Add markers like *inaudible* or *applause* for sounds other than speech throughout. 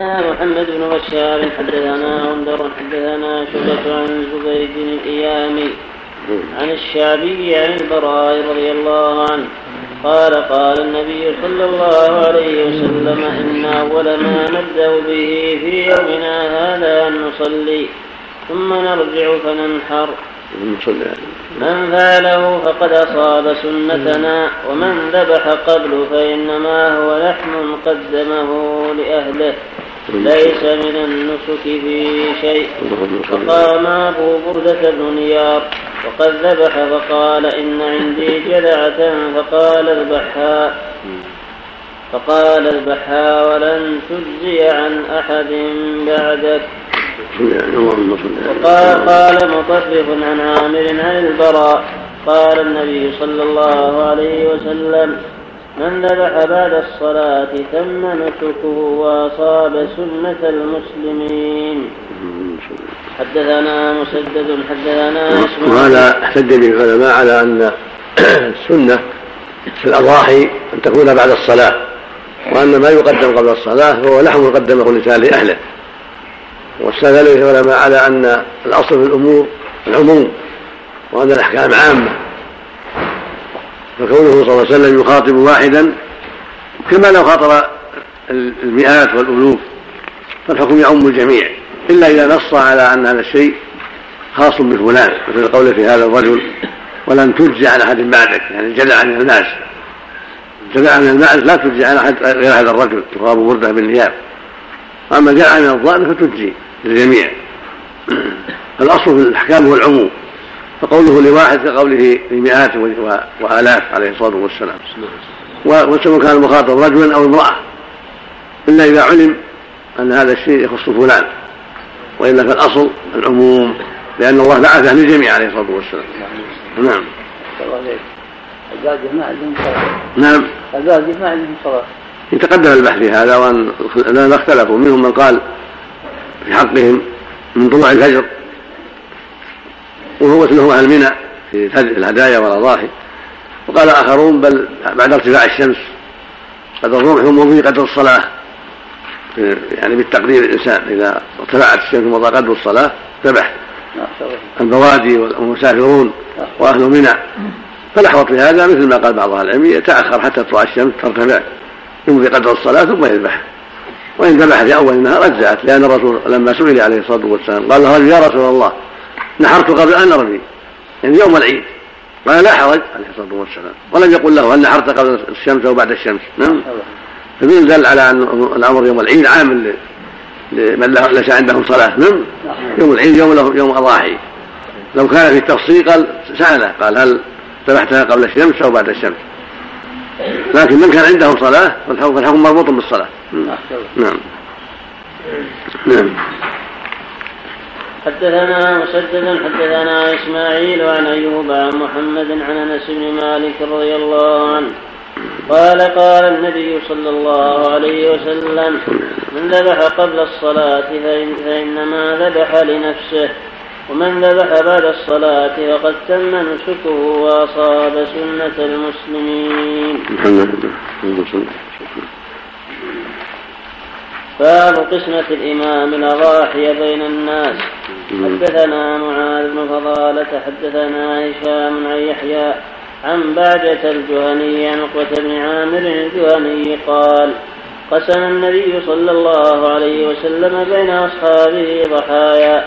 محمد بن بشار حدثنا غندر حدثنا شعبة عن زبيد الإيامي عن الشعبي عن البراء رضي الله عنه قال قال النبي صلى الله عليه وسلم إن أول ما نبدأ به في يومنا هذا أن نصلي ثم نرجع فننحر. من فعله فقد أصاب سنتنا ومن ذبح قبل فإنما هو لحم قدمه لأهله. ليس من النسك في شيء. فقام أبو بردة بن نيار وقد ذبح فقال إن عندي جذعة. فقال اذبحها. فقال اذبحها ولن تجزي عن أحد بعدك. وقال قال مطرف عن عامر عن البراء. قال النبي صلى الله عليه وسلم من ذبح بعد الصلاة تم نسكه وأصاب سنة المسلمين. حدثنا مسدد حدثنا وهذا احتج به العلماء على أن *clears throat* السنة في الأضاحي أن تكون بعد الصلاة وأن ما يقدم قبل الصلاة هو لحم قدمه الإنسان لأهله واستدل به العلماء على أن الأصل في الأمور العموم وأن الأحكام عامة. فكونه صلى الله عليه وسلم يخاطب واحدا كما لو خاطب المئات والألوف فالحكم يعم الجميع إلا إذا نص على أن هذا الشيء خاص بفلان مثل القول في هذا الرجل ولن تجزي عن أحد بعدك. يعني الجدع عن الناس. الجدع عن الناس لا تجزي عن أحد غير هذا الرجل يخاطب وردة بالنياب. وأما جاء من الظالم فتجزي للجميع. *clears throat* الأصل في الأحكام هو العموم. فقوله لواحد كقوله لمئات وآلاف عليه الصلاة والسلام. وسواء كان المخاطب رجلا أو امرأة. إلا إذا علم أن هذا الشيء يخص فلان. وإلا فالأصل العموم لأن الله بعثه للجميع عليه الصلاة والسلام. نعم. الزواج ما عندهم صلاة نعم. الزواج ما عندهم صلاة يتقدم البحث في هذا وأن اختلفوا. منهم من قال في حقهم من طلوع الفجر. وهو مثله أهل منى في الهدايا والأضاحي. وقال آخرون بل بعد ارتفاع الشمس قد الرمح ومضي قدر الصلاة. يعني بالتقدير الإنسان إذا ارتفعت الشمس ومضى قدر الصلاة ذبح البوادي والمسافرون وأهل منى. فالأحوط في هذا مثل ما قال بعض أهل العلم يتأخر حتى تطلع الشمس ترتفع يمضي قدر الصلاة ثم يذبح. وإن ذبح في أول النهار أجزأت لأن الرسول لما سئل عليه الصلاة والسلام قال له يا رسول الله؟ نحرت قبل أن أرمي يعني يوم العيد. قال لا حرج عليه الصلاة والسلام. ولم يقل له هل نحرت قبل الشمس أو بعد الشمس. نعم. فدل دل على أن الأمر يوم العيد عام لمن ليس عندهم صلاة. نعم. يوم العيد يوم له يوم أضاحي. لو كان في التفصيل قال سأله قال هل ذبحتها قبل الشمس أو بعد الشمس. لكن من كان عندهم صلاة فالحكم مربوط بالصلاة. نعم. نعم. حدثنا مسدد حدثنا إسماعيل عن أيوب عن محمد عن أنس بن مالك رضي الله عنه قال قال النبي صلى الله عليه وسلم من ذبح قبل الصلاة فإنما ذبح لنفسه ومن ذبح بعد الصلاة فقد تم نسكه وأصاب سنة المسلمين. باب قسمة الإمام الأضاحي بين الناس. حدثنا معاذ بن فضالة حدثنا هشام عن يحيى عن بعجة الجهني عن عقبة بن عامر الجهني قال قسم النبي صلى الله عليه وسلم بين أصحابه ضحايا.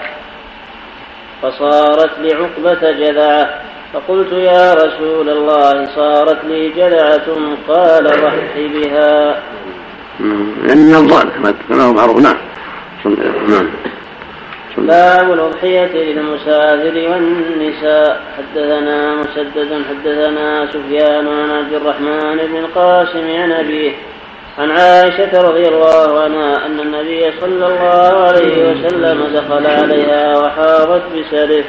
فصارت لعقبة جذعة. فقلت يا رسول الله صارت لي جذعة؟ قال ضحي بها. يعني من الضال كما هو معروف نعم. نعم. باب الأضحية للمسافر والنساء. حدثنا مسدد حدثنا سفيان عن عبد الرحمن بن القاسم عن أبيه عن عائشة رضي الله عنها أن النبي صلى الله عليه وسلم دخل عليها وحاضت بسرف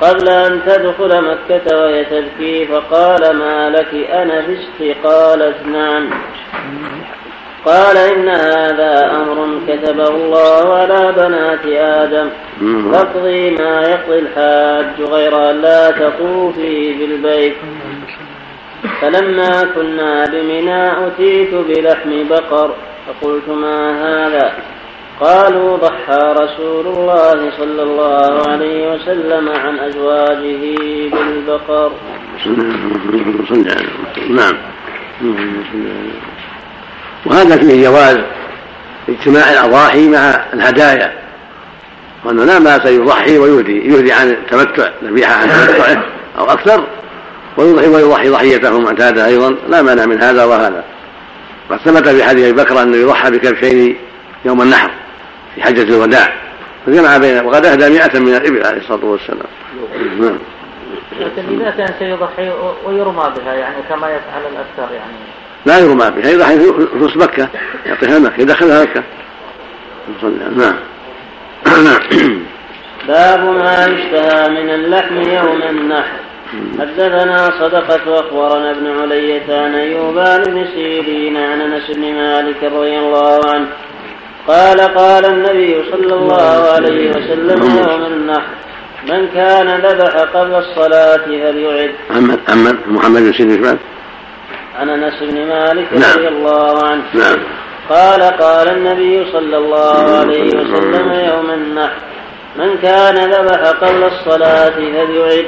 قبل أن تدخل مكة وهي تبكي فقال ما لك؟ أنفست قالت نعم. قال إن هذا أمر كتبه الله على بنات آدم. فاقضي ما يقضي الحاج غير أن لا تطوفي بالبيت فلما كنا بمنى أتيت بلحم بقر. فقلت ما هذا؟ قالوا ضحى رسول الله صلى الله عليه وسلم عن أزواجه بالبقر. نعم. وهذا فيه جواز اجتماع الأضاحي مع الهدايا وأنه لا بأس يضحي ويهدي يهدي عن التمتع ذبيحة عن تمتعه أو أكثر ويضحي ويضحي ضحيته المعتادة أيضا لا مانع من هذا وهذا. قد ثبت في حديث أبي بكر أنه يضحى بكبشين يوم النحر في حجة الوداع. فجمع بين وقد أهدى مئة من الإبل عليه الصلاة والسلام. نعم إذا كان سيضحي ويرمى بها يعني كما يفعل الأكثر يعني. لا يرمى بها يضحي في نص مكة يعطيها مكه يدخلها مكه نعم. *coughs* باب ما يشتهى من اللحم يوم النحر. حدثنا صدقة أخبرنا ابن علية عن أيوب بن سيرين عن أنس بن مالك رضي الله عنه. قال قال النبي صلى الله عليه وسلم يوم النحر من كان ذبح قبل الصلاة فليعد. عمن محمد بن سيرين عن أنس بن مالك نعم. رضي الله عنه. نعم. قال قال النبي صلى الله عليه وسلم يوم النحر من كان ذبح قبل الصلاة فليعد.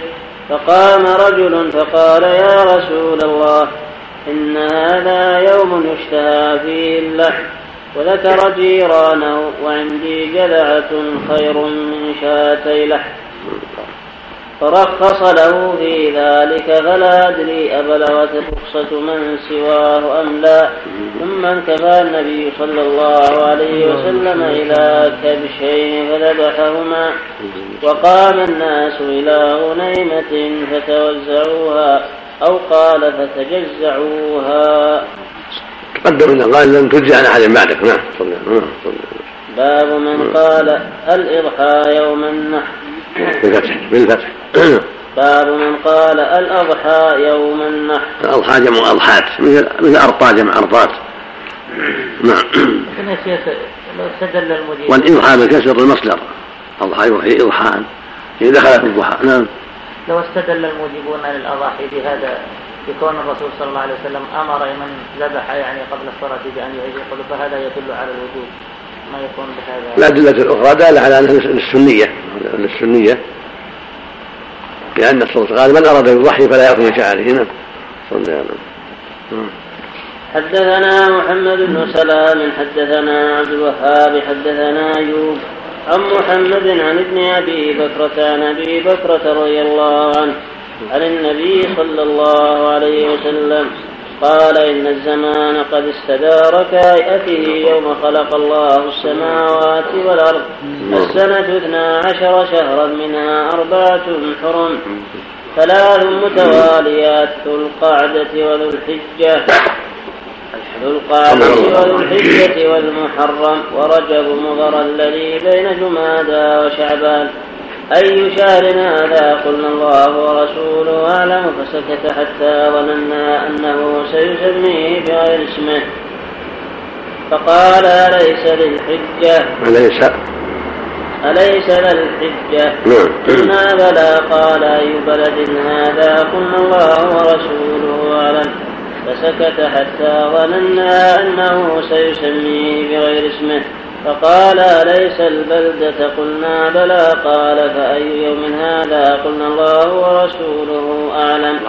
فقام رجل فقال يا رسول الله إن هذا يوم يشتهى فيه اللحم وذكر جيرانه وعندي جذعة خير من شاتي لحم. فرخص له في ذلك فلا أدري أبلغت الرخصة من سواه أم لا. ثم انكفى النبي صلى الله عليه وسلم إلى كبشين فذبحهما. وقام الناس إلى غنيمة فتوزعوها أو قال فتجزعوها. تقدم أنه قال لن تجزع عن أحد بعدك. نعم باب من قال الإضحى يوم النحر. بالفتح بالفتح. باب من قال الأضحى يوم النحر. الأضحى جمع أضحات مثل مثل أرطى جمع أرطات نعم. والإضحى بكسر المصدر. أضحى يضحي إضحاء إذا دخل في الضحى. نعم. لو استدل الموجبون للأضاحي بهذا بكون الرسول صلى الله عليه وسلم أمر من ذبح يعني قبل الصلاة بأن يقول فهذا يدل على الوجوب الأدلة الأخرى دالة على أنها السنية السنية لأن الرسول قال من أراد أن يضحي فلا يأكل من شعره. نعم. صلى الله عليه وسلم. حدثنا محمد بن سلام حدثنا عبد الوهاب حدثنا أيوب. عن محمد عن ابن أبي بكرة عن أبي بكرة رضي الله عنه عن النبي صلى الله عليه وسلم. قال إن الزمان قد استدار كهيئته يوم خلق الله السماوات والأرض. السنة اثنا عشر شهرا منها أربعة حرم. ثلاث متواليات ذو القعدة وذو الحجة. ذو القعدة وذو الحجة والمحرم. ورجب مضر الذي بين جمادى وشعبان. أي شهر هذا قلنا الله ورسوله أعلم فسكت حتى ظننا أنه سيسميه بغير اسمه. فقال أليس للحجة؟ أليس؟ أليس للحجة؟ نعم. قلنا بلى. قال أي بلد هذا؟ قلنا الله ورسوله أعلم فسكت حتى ظننا أنه سيسميه بغير اسمه. فقال أليس البلدة؟ قلنا بلى. قال فأي يوم هذا؟ قلنا الله ورسوله أعلم.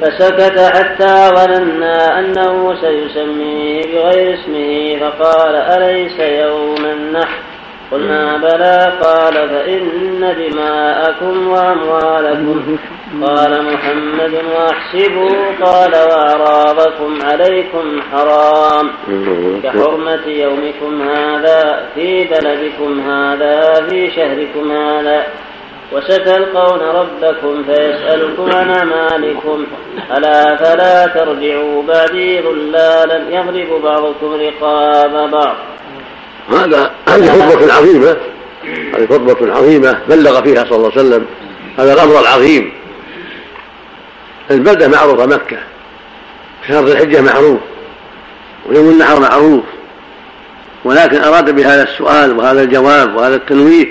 فسكت حتى ظننا أنه سيسميه بغير اسمه. فقال أليس يوم النحر؟ قلنا بلى قال فإن دماءكم وأموالكم. قال محمد وأحسبوا قال وأعراضكم عليكم حرام. كحرمة يومكم هذا في بلدكم هذا في شهركم هذا. وستلقون ربكم فيسألكم عن أعمالكم. ألا فلا ترجعوا بعدي ضلالا يضرب بعضكم رقاب بعض. هذا هذه خطبة عظيمة. هذه خطبة عظيمة بلغ فيها صلى الله عليه وسلم. هذا الأمر العظيم. البلدة معروفة مكة. شهر الحجة معروف. ويوم النحر معروف. ولكن أراد بهذا السؤال وهذا الجواب وهذا التنويه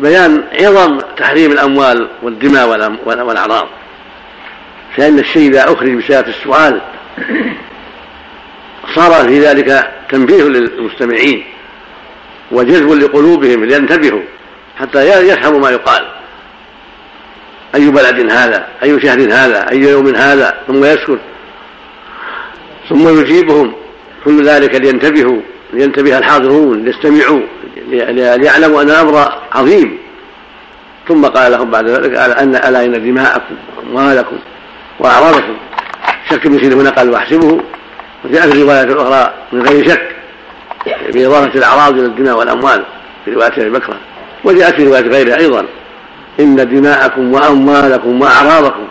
بيان عظم تحريم الأموال والدماء والأعراض. فإن الشيء إذا أخرج بسبب السؤال صار في ذلك تنبيه للمستمعين. وجذب لقلوبهم لينتبهوا حتى يفهموا ما يقال. أي بلد هذا؟ أي شهر هذا؟ أي يوم هذا؟ ثم يسكت. ثم يجيبهم. كل ذلك لينتبهوا. لينتبه الحاضرون ليستمعوا ليعلموا أن الأمر عظيم. ثم قال لهم بعد ذلك أن ألا إن دماءكم وأموالكم وأعراضكم. شك من هنا قال واحسبه. وجاء في الرواية الأخرى من غير شك. بإضافة الأعراض إلى الدماء والأموال في رواية أبي بكر وجاءت في رواية غيرها أيضا. إن دماءكم وأموالكم وأعراضكم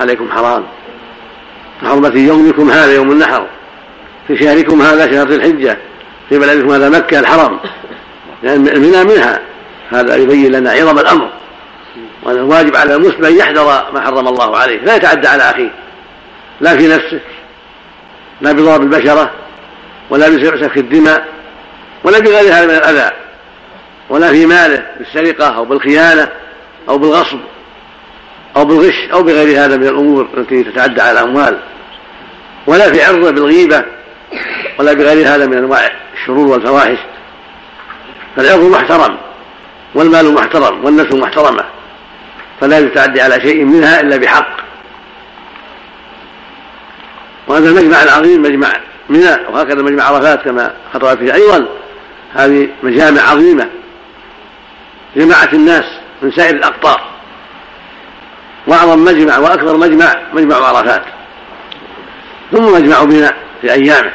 عليكم حرام. كحرمة يومكم هذا يوم النحر في شهركم هذا شهر الحجة في بلدكم هذا مكة الحرام. لأن المنى منها. هذا يبين لنا عظم الأمر. وأن الواجب على المسلم أن يحذر ما حرم الله عليه. لا يتعدى على أخيه. لا في نفسه. لا بضرب البشرة. ولا بسفك الدماء ولا بغير هذا من الأذى ولا في ماله بالسرقة أو بالخيانة أو بالغصب أو بالغش أو بغير هذا من الأمور التي تتعدى على الأموال ولا في عرضه بالغيبة ولا بغير هذا من أنواع الشرور والفواحش. فالعرض محترم والمال محترم والنفس محترمة فلا يتعدي على شيء منها إلا بحق. وهذا المجمع العظيم مجمع منى وهكذا مجمع عرفات كما خطبت فيه. أيضا هذه مجامع عظيمة جمعت الناس من سائر الأقطار. وأعظم مجمع وأكبر مجمع مجمع عرفات. ثم مجمع بنا في أيامه.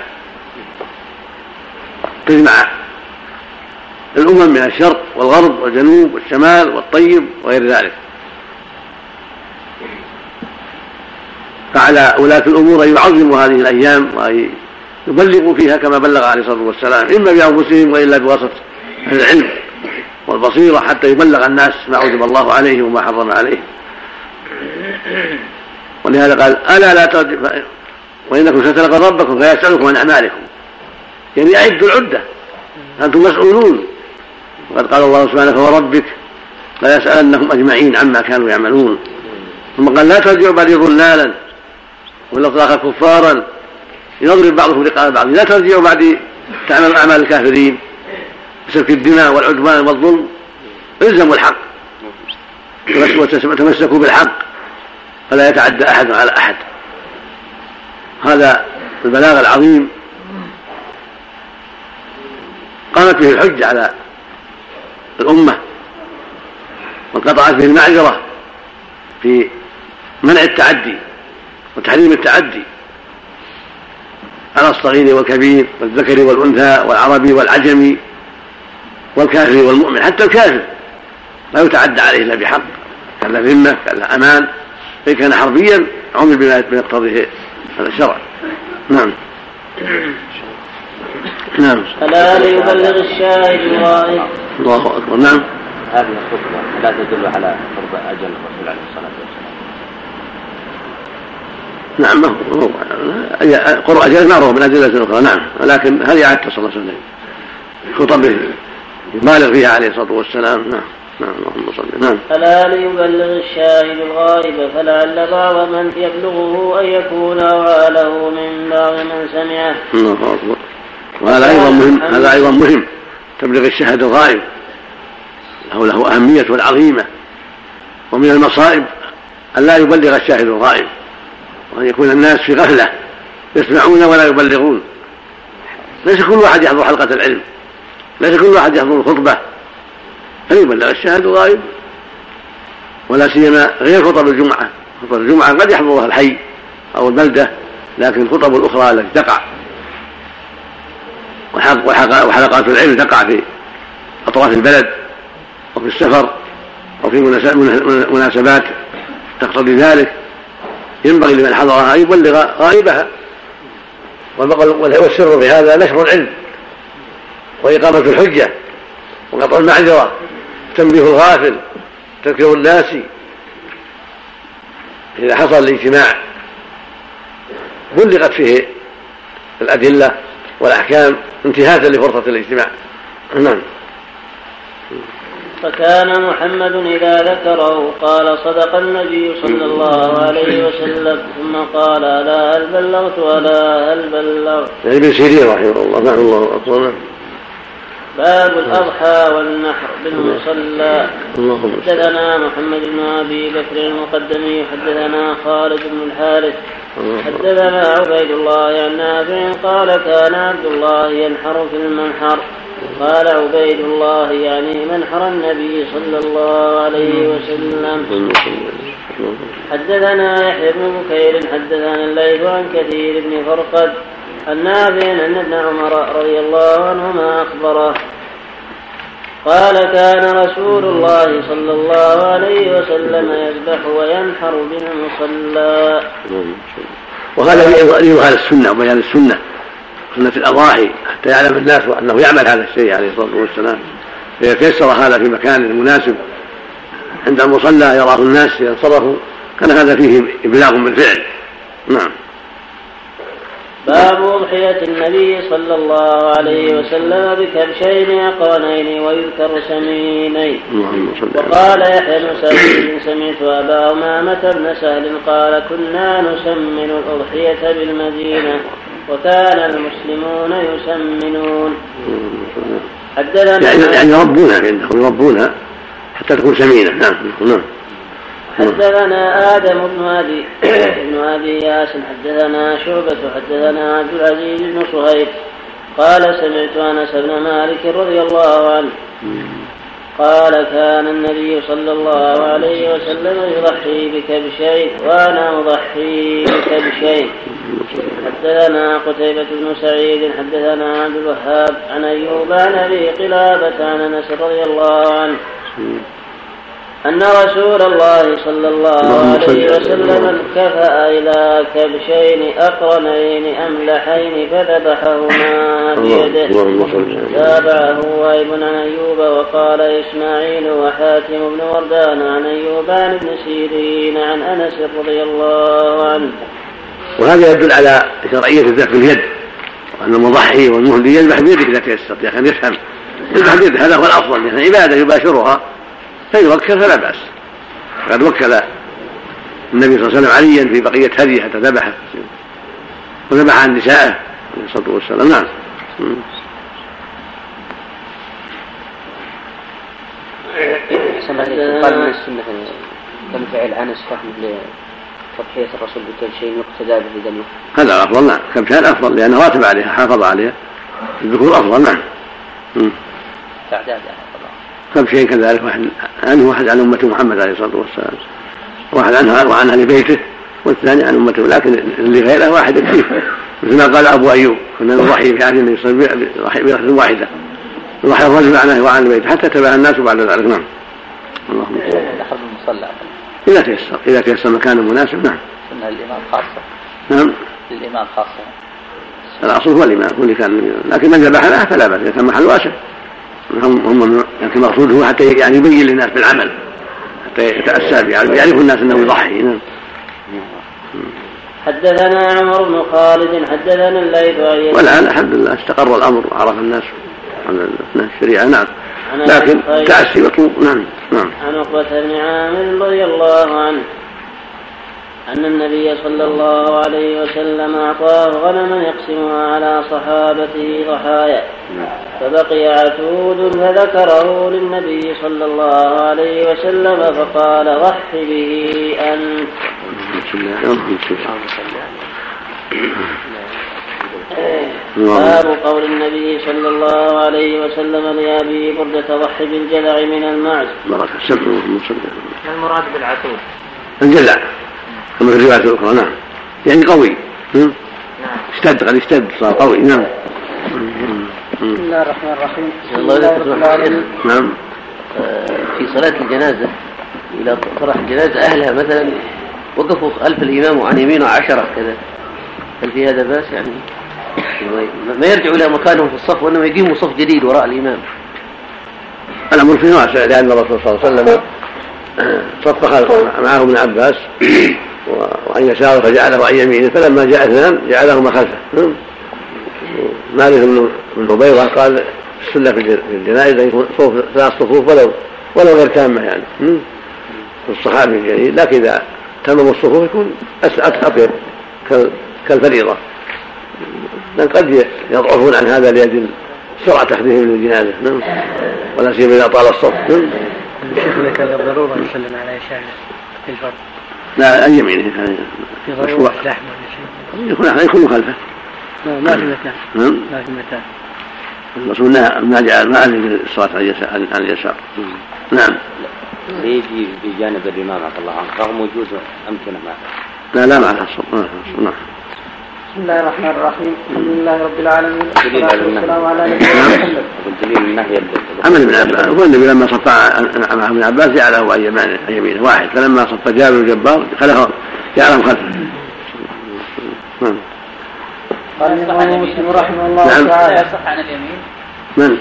تجمع الأمم من الشرق والغرب والجنوب والشمال والطيب وغير ذلك. فعلى ولاة الأمور أن يعظموا هذه الأيام وأن يبلغوا فيها كما بلغ عليه الصلاة والسلام إما بأنفسهم وإلا بواسطة أهل العلم والبصيرة حتى يبلغ الناس ما أوجب الله عليه وما حرم عليه. ولهذا قال ألا لا ترجع وإنكم ستلقى ربكم فيسألكم عن أعمالكم. يعني أعدوا العدة أنتم مسؤولون. وقد قال الله سبحانه فوربك لا يسألنهم أجمعين عما كانوا يعملون. ثم قال لا ترجعوا بعد ضلالا ولا كفارا يضرب بعضكم رقاب بعض. لا ترجعوا بعد تعملوا أعمال الكافرين بسفك الدماء والعدوان والظلم إلزموا الحق. وتمسكوا بالحق فلا يتعدى أحد على أحد. هذا البلاغ العظيم قامت به الحجة على الأمة وانقطعت به المعذرة في منع التعدي وتحريم التعدي. على الصغير والكبير والذكر والأنثى والعربي والعجمي والكافر والمؤمن حتى الكافر لا يتعدى عليه إلا بحق كان له ذمة كان له أمان. إن كان حربيا عمل بما يقتضيه هذا الشرع. نعم. نعم. ألا ليبلغ الشاهد الغائب. الله أكبر. نعم. هذه الخطبة لا تدل على قرب أجل الرسول عليه الصلاة والسلام نعم ما هو قرب أجل معروف من أدلة أخرى نعم ولكن هذه عادته صلى الله عليه وسلم؟ خطبه يبالغ فيها عليه الصلاة والسلام. نعم نعم اللهم صل نعم. ألا ليبلغ الشاهد الغائب فلعل بعض من يبلغه أن يكون أوعاله من بعض من سمعه. الله أكبر. وهذا أيضا مهم هذا أيضا مهم. تبليغ الشهادة الغائب له له أهمية عظيمة ومن المصائب أن لا يبلغ الشاهد الغائب. وأن يكون الناس في غفلة يسمعون ولا يبلغون. ليس كل واحد يحضر حلقة العلم ليس كل واحد يحضر الخطبة. فيبلغ الشاهد الغائب ولا سيما غير خطب الجمعة. خطب الجمعة قد يحضرها الحي أو البلدة لكن الخطب الأخرى التي تقع. وحلقات العلم تقع في أطراف البلد وفي السفر وفي مناسبات تقتضي ذلك. ينبغي لمن حضرها أن يبلغ غائبها. والسر في هذا نشر العلم وإقامة الحجة وقطع المعذرة تنبيه الغافل تذكير الناس إذا حصل الاجتماع بلغت فيه الأدلة والأحكام انتهاكا لفرصة الاجتماع. نعم. فكان محمد إذا ذكره قال صدق النبي صلى الله عليه وسلم ثم قال ألا هل بلغت؟ ألا هل بلغت؟ يعني ابن سيرين رحمه الله نعم الله أكبر باب الأضحى والنحر بالمصلى. حدثنا محمد بن أبي بكر المقدمي حدثنا خالد بن الحارث حدثنا عبيد الله عن نافع قال كان عبد الله ينحر في المنحر. قال عبيد الله يعني منحر النبي صلى الله عليه وسلم. حدثنا يحيى بن بكير حدثنا الليث عن كثير بن فرقد عن نافع ان ابن عمر رضي الله عنهما أخبره. قال كان رسول الله صلى الله عليه وسلم يذبح وينحر بالمصلى. وهذا لإظهار السنة وبيان السنة. سنة الأضاحي حتى يعلم الناس أنه يعمل هذا الشيء عليه الصلاة والسلام. إذا تيسر هذا في مكان مناسب عند المصلى يراه الناس ينصرفوا كان هذا فيه إبلاغ بالفعل نعم. باب أضحية النبي صلى الله عليه وسلم بكبشين أقرنين ويذكر سمينين. وقال يحيى بن سعيد سمعت أبا أمامة بن سهل قال كنا نسمن الأضحية بالمدينة. وكان المسلمون يسمنون. حدثنا يعني يعني يربونها عندهم يربونها حتى تكون سمينة. نعم نعم حدثنا آدم بن أبي بن أبي ياس حدثنا شعبة حدثنا عبد العزيز بن صهيب. قال سمعت أنس بن مالك رضي الله عنه. قال كان النبي صلى الله عليه وسلم يضحي بكبشين وأنا أضحي بكبشين. حدثنا قتيبة بن سعيد حدثنا عبد الوهاب عن أيوب عن أبي قلابة عن أنس رضي الله عنه. أن رسول الله صلى الله عليه وسلم انكفأ إلى كبشين أقرنين أملحين فذبحهما بيده. تابعه وابن عن أيوب وقال إسماعيل وحاتم بن وردان عن أيوب عن ابن سيرين عن أنس رضي الله عنه. وهذا يدل على شرعية الذبح باليد وأن المضحي والمهدي يذبح بيده إذا يا أخي يفهم. يذبح بيده هذا هو الأفضل لأن عبادة يباشرها. فيوكل فلا بأس. قد وكل النبي صلى الله عليه وسلم عليا في بقية هديه حتى ذبحه. وذبح عن نسائه عليه الصلاة والسلام. نعم. قال من السنة كم فعل أنس لتضحية الرسول بكبشين يقتدى به دمه هذا الأفضل نعم كبشان أفضل لأنه راتب عليها حافظ عليها الذكور أفضل نعم. تعداد يعني كبشين كذلك واحد عنه واحد عن أمة محمد عليه الصلاة والسلام. واحد عنها وعن أهل بيته والثاني عن أمته لكن اللي غيره واحد يكفيه مثل ما قال أبو أيوب كنا نضحي في عهد النبي صلى الله عليه وسلم واحدة. يضحي الرجل عن أهله وعن البيت حتى تبع الناس بعد ذلك نعم. اللهم صل المصلى. إذا تيسر إذا تيسر مكان مناسب نعم. سنة للإمام خاصة. نعم. للإمام خاصة. الأصل هو الإمام هو اللي كان لكن من ذبح لها فلا بأس إذا كان محل واسع. هم هم لكن المقصود هو حتى يعني يبين للناس بالعمل حتى يتأسى يعني يعرف الناس أنه يضحي نعم. حدثنا عمر بن خالد حدثنا الليث والآن الحمد لله استقر الأمر وعرف الناس الشريعة نعم. لكن تأسي مطلوب نعم نعم. عن عقبة بن عامر رضي الله عنه أن النبي صلى الله عليه وسلم أعطاه غنما يقسمها على صحابته ضحايا فبقي عتود فذكره للنبي صلى الله عليه وسلم فقال ضح به أنت بسم الله اللهم صل باب قول النبي صلى الله عليه وسلم لأبي بردة ضح بالجذع من المعز. بركة ما المراد بالعتود؟ الجزع كما في الروايات الأخرى نعم. يعني قوي. نعم. نعم. اشتد قد اشتد صار قوي. نعم. بسم الله الرحمن الرحيم. بسم الله الرحيم. نعم. في صلاة الجنازة إذا طرح الجنازة أهلها مثلا وقفوا خلف الإمام وعن يمينه عشرة كذا. هل في هذا بأس يعني؟ ما يرجعوا إلى مكانهم في الصف وإنما يقيموا صف جديد وراء الإمام الأمر فيه واسع لأن الرسول صلى الله عليه وسلم صف معه ابن عباس وعن يساره فجعله عن يمينه فلما جاء اثنان جعلهما خلفه. مالك بن عبيضة قال السنة في الج- في الجنائز أن يكون صفوف ثلاث صفوف ولو ولو غير تامة يعني. الصحابي الجليل لكن إذا تمم الصفوف يكون أس- أطيب لأن قد يضعفون عن هذا لأجل سرعة تخديمهم للجنازة نعم. ولا سيما إذا طال الصف نعم. الشيخ إذا كان ضرورة يسلم على يساره في الفرض. لا أي يمينه في ضرورة لحم ولا شيء. يكون يكون خلفه ما ما في نعم. ما في مكان الرسول ما جعل ما أذن الصلاة عن اليسار عن اليسار. نعم. يجي بجانب الإمام عفى الله عنه. رغم وجود أمكنة معه. لا لا ما. نعم. بسم الله الرحمن الرحيم الحمد لله رب العالمين على والسلام على نعم. نبينا محمد عمل ابن عباس هو النبي لما صف مع ابن عباس جعله عن يمينه. واحد. فلما صف جابر الجبار خلفه جعلهم خلفه نعم. قال الإمام مسلم رحمه الله نعم. تعالى. يصح عن اليمين. من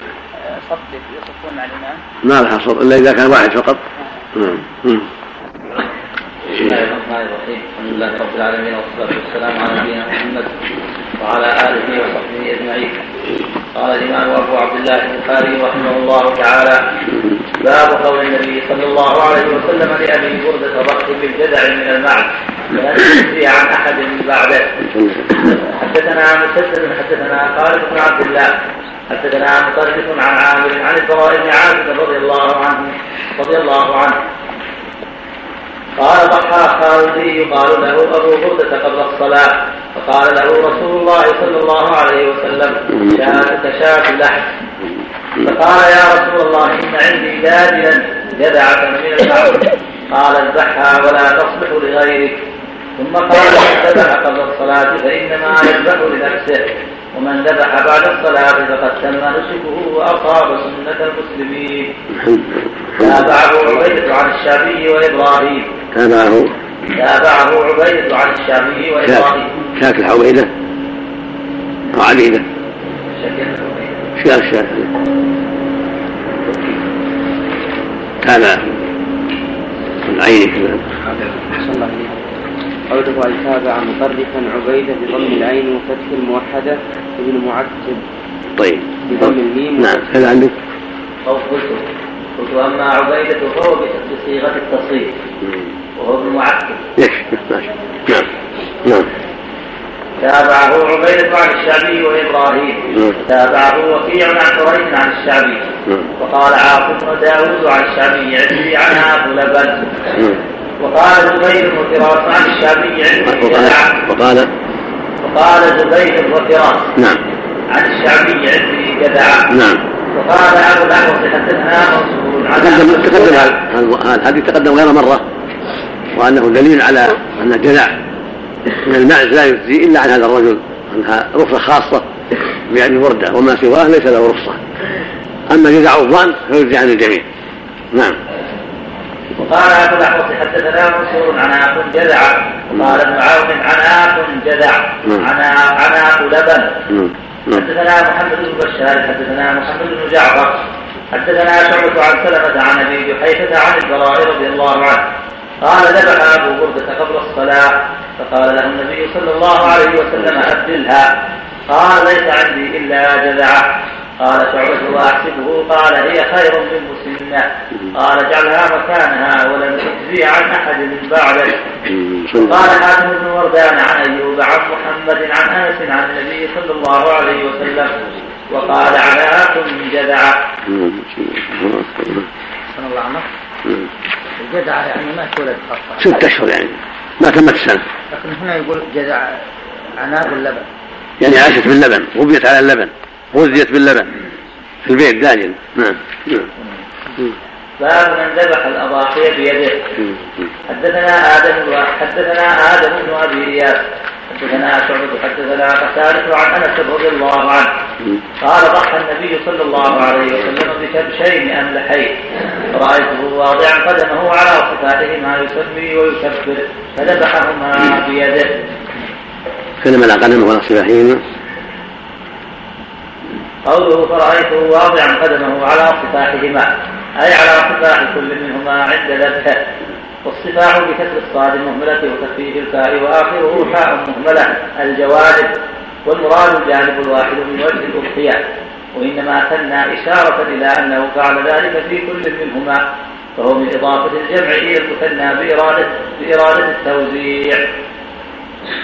صف يصفون مع الإمام. ما له حصر إلا إذا كان واحد فقط. نعم. نعم. بسم الله الرحمن الرحيم الحمد لله رب العالمين والصلاة والسلام على نبينا محمد وعلى آله وصحبه أجمعين قال الإمام أبو عبد الله البخاري رحمه الله تعالى باب قول النبي صلى الله عليه وسلم لأبي بردة ضغط بالجدع من المعز ولن يجزي عن أحد من بعده حدثنا مسدد حدثنا خالد بن عبد الله حدثنا مطرف عن عامر عن البراء بن عازب رضي الله عنه رضي الله عنه قال ضحى خالدي يقال له أبو بردة قبل الصلاة. فقال له رسول الله صلى الله عليه وسلم شاتك شاة لحم. فقال يا رسول الله إن عندي داجلا جذعة من اللحم قال اذبحها ولا تصلح لغيرك. ثم قال من ذبح قبل الصلاة فإنما يذبح لنفسه. ومن ذبح بعد الصلاة فقد تم نسكه وأصاب سنة المسلمين. تابعه عبيدة عن الشافعي وإبراهيم. تابعه تابعه عبيدة عن الشافعي وإبراهيم. شاك الحويدة أو عبيدة. شكل شاك شاك. تابع من عينك صلى الله عليه وسلم قوله أن تابع مطرفا عبيدة بضم العين وفتح الموحدة ابن معتب. طيب. بضم الميم نعم. هذا عندك. أو قلت قلت أما عبيدة فهو بصيغة التصريف. وهو ابن معتب. يكفي ماشي. نعم. نعم. تابعه عبيدة عن الشعبي وإبراهيم. تابعه وكيع عن حريث عن الشعبي. وقال عاصم وداود عن الشعبي عندي عن أبو لبن. وقال زبير وفراس عن عندي وقال جدع وقال وقال زبير وفراس نعم. عن الشعبي عندي جدع. نعم. وقال أبو الأحوص حدثنا منصور تقدم تقدم هذا- الحديث تقدم غير مرة وأنه دليل على أن الجدع من المعز لا يجزي إلا عن هذا الرجل أنها رخصة خاصة بأبي بردة وما سواه ليس له رخصة. أما جدع الظان فيجزي عن الجميع. نعم. وقال أبو الأحوص حدثنا منصور عن أخ جدع وقال ابن عون عن نعم. عن عن لبن. حدثنا محمد بن بشار حدثنا محمد بن جعفر حدثنا شعبة عن سلمة عن أبي جحيفة عن البراء رضي الله عنه. قال ذبح أبو بردة قبل الصلاة فقال له النبي صلى الله عليه وسلم أبدلها. قال ليس عندي إلا جذعة. قال شعبة وأحسبه قال هي خير من مسنة قال اجعلها مكانها ولن تجزي عن أحد من بعدك. سنة. قال حاتم بن وردان عن أيوب عن محمد عن أنس عن النبي صلى الله عليه وسلم وقال على اكل جدع مم. سنة. صلى الله عنه مم. الجدع يعني ما تولد خاصة ست أشهر يعني ما تمت السنة لكن هنا يقول جدع عناب اللبن يعني عاشت باللبن غبيت على اللبن غذيت باللبن. في البيت داجن نعم. نعم. باب من ذبح الأضاحي بيده. حدثنا آدم حدثنا آدم بن أبي إياس. حدثنا شعبة حدثنا قتادة عن أنس رضي الله عنه. قال ضحى النبي صلى الله عليه وسلم بكبشين أملحين. رأيته واضعا قدمه على صفاتهما يسمي ويكبر. فذبحهما بيده. كلم على قدمه ولا صفاحهما قوله فرأيته واضعا قدمه على صفاحهما أي على صفاح كل منهما عند ذبحه والصفاح بكسر الصاد المهملة وتخفيف الفاء وآخره حاء مهملة الجوانب. والمراد الجانب الواحد من وجه الأضحية. وإنما ثنى إشارة إلى أنه فعل ذلك في كل منهما فهو من إضافة الجمع إلى المثنى بإرادة بإرادة التوزيع.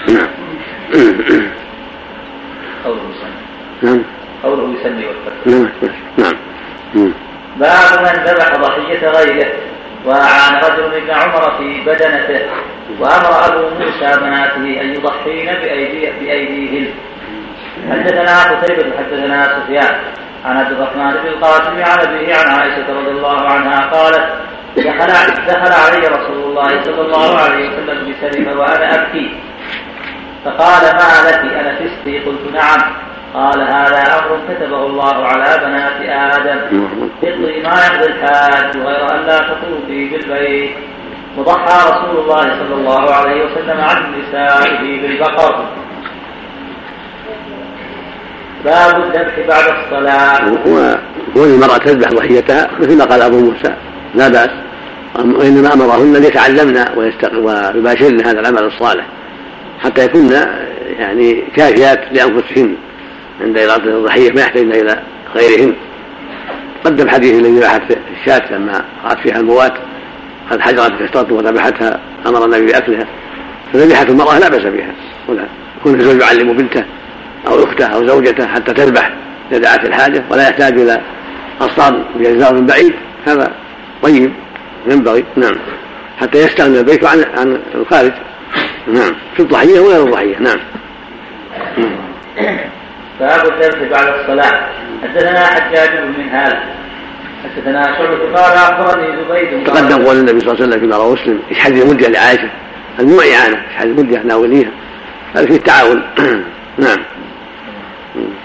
*coughs* قوله صلى نعم. قوله يسمي والفتح. نعم نعم مم. باب من ذبح ضحية غيره. وأعان رجل ابن عمر في بدنته. وأمر أبو موسى بناته أن يضحين بأيدي بأيديهن. حدثنا قتيبة حدثنا سفيان. عن عبد الرحمن بن القاسم عن أبيه عن عائشة رضي الله عنها قالت دخل دخل علي رسول الله صلى الله عليه وسلم بسلمة وأنا أبكي. فقال ما لك؟ أنا فستي؟ قلت نعم. قال هذا أمر كتبه الله على بنات آدم اقضي ما يقضي الحاج غير أن لا تطوفي بالبيت. وضحى رسول الله صلى الله عليه وسلم عن نسائه بالبقر. باب الذبح بعد الصلاة. وكون المرأة تذبح ضحيتها مثل ما قال أبو موسى لا بأس. وإنما أمرهن أن يتعلمن ويباشرن هذا العمل الصالح حتى يكون يعني كافيات لأنفسهن. عند إرادة الضحية ما يحتاجن إلى غيرهن. قدم حديث الذي ذبحت الشاة لما رأت فيها الموات قد حجرت كسرته وذبحتها أمر النبي بأكلها. فذبيحة المرأة لا بأس بها. يكون الزوج يعلم بنته أو أخته أو زوجته حتى تذبح إذا دعت الحاجة ولا يحتاج إلى أصطاد بأجزاء من بعيد. هذا طيب ينبغي. نعم. حتى يستغني البيت عن عن الخارج. نعم. في الضحية وغير الضحية. نعم. باب الدرس بعد الصلاة. حدثنا حجاج بن منهال حدثنا شعبة قال أخبرني زبيد تقدم قول النبي صلى الله عليه وسلم فيما رواه مسلم اشحذ المدة لعائشة. الموع إعانة اشحذ المدة ناوليها هذا فيه التعاون. *clears throat* نعم.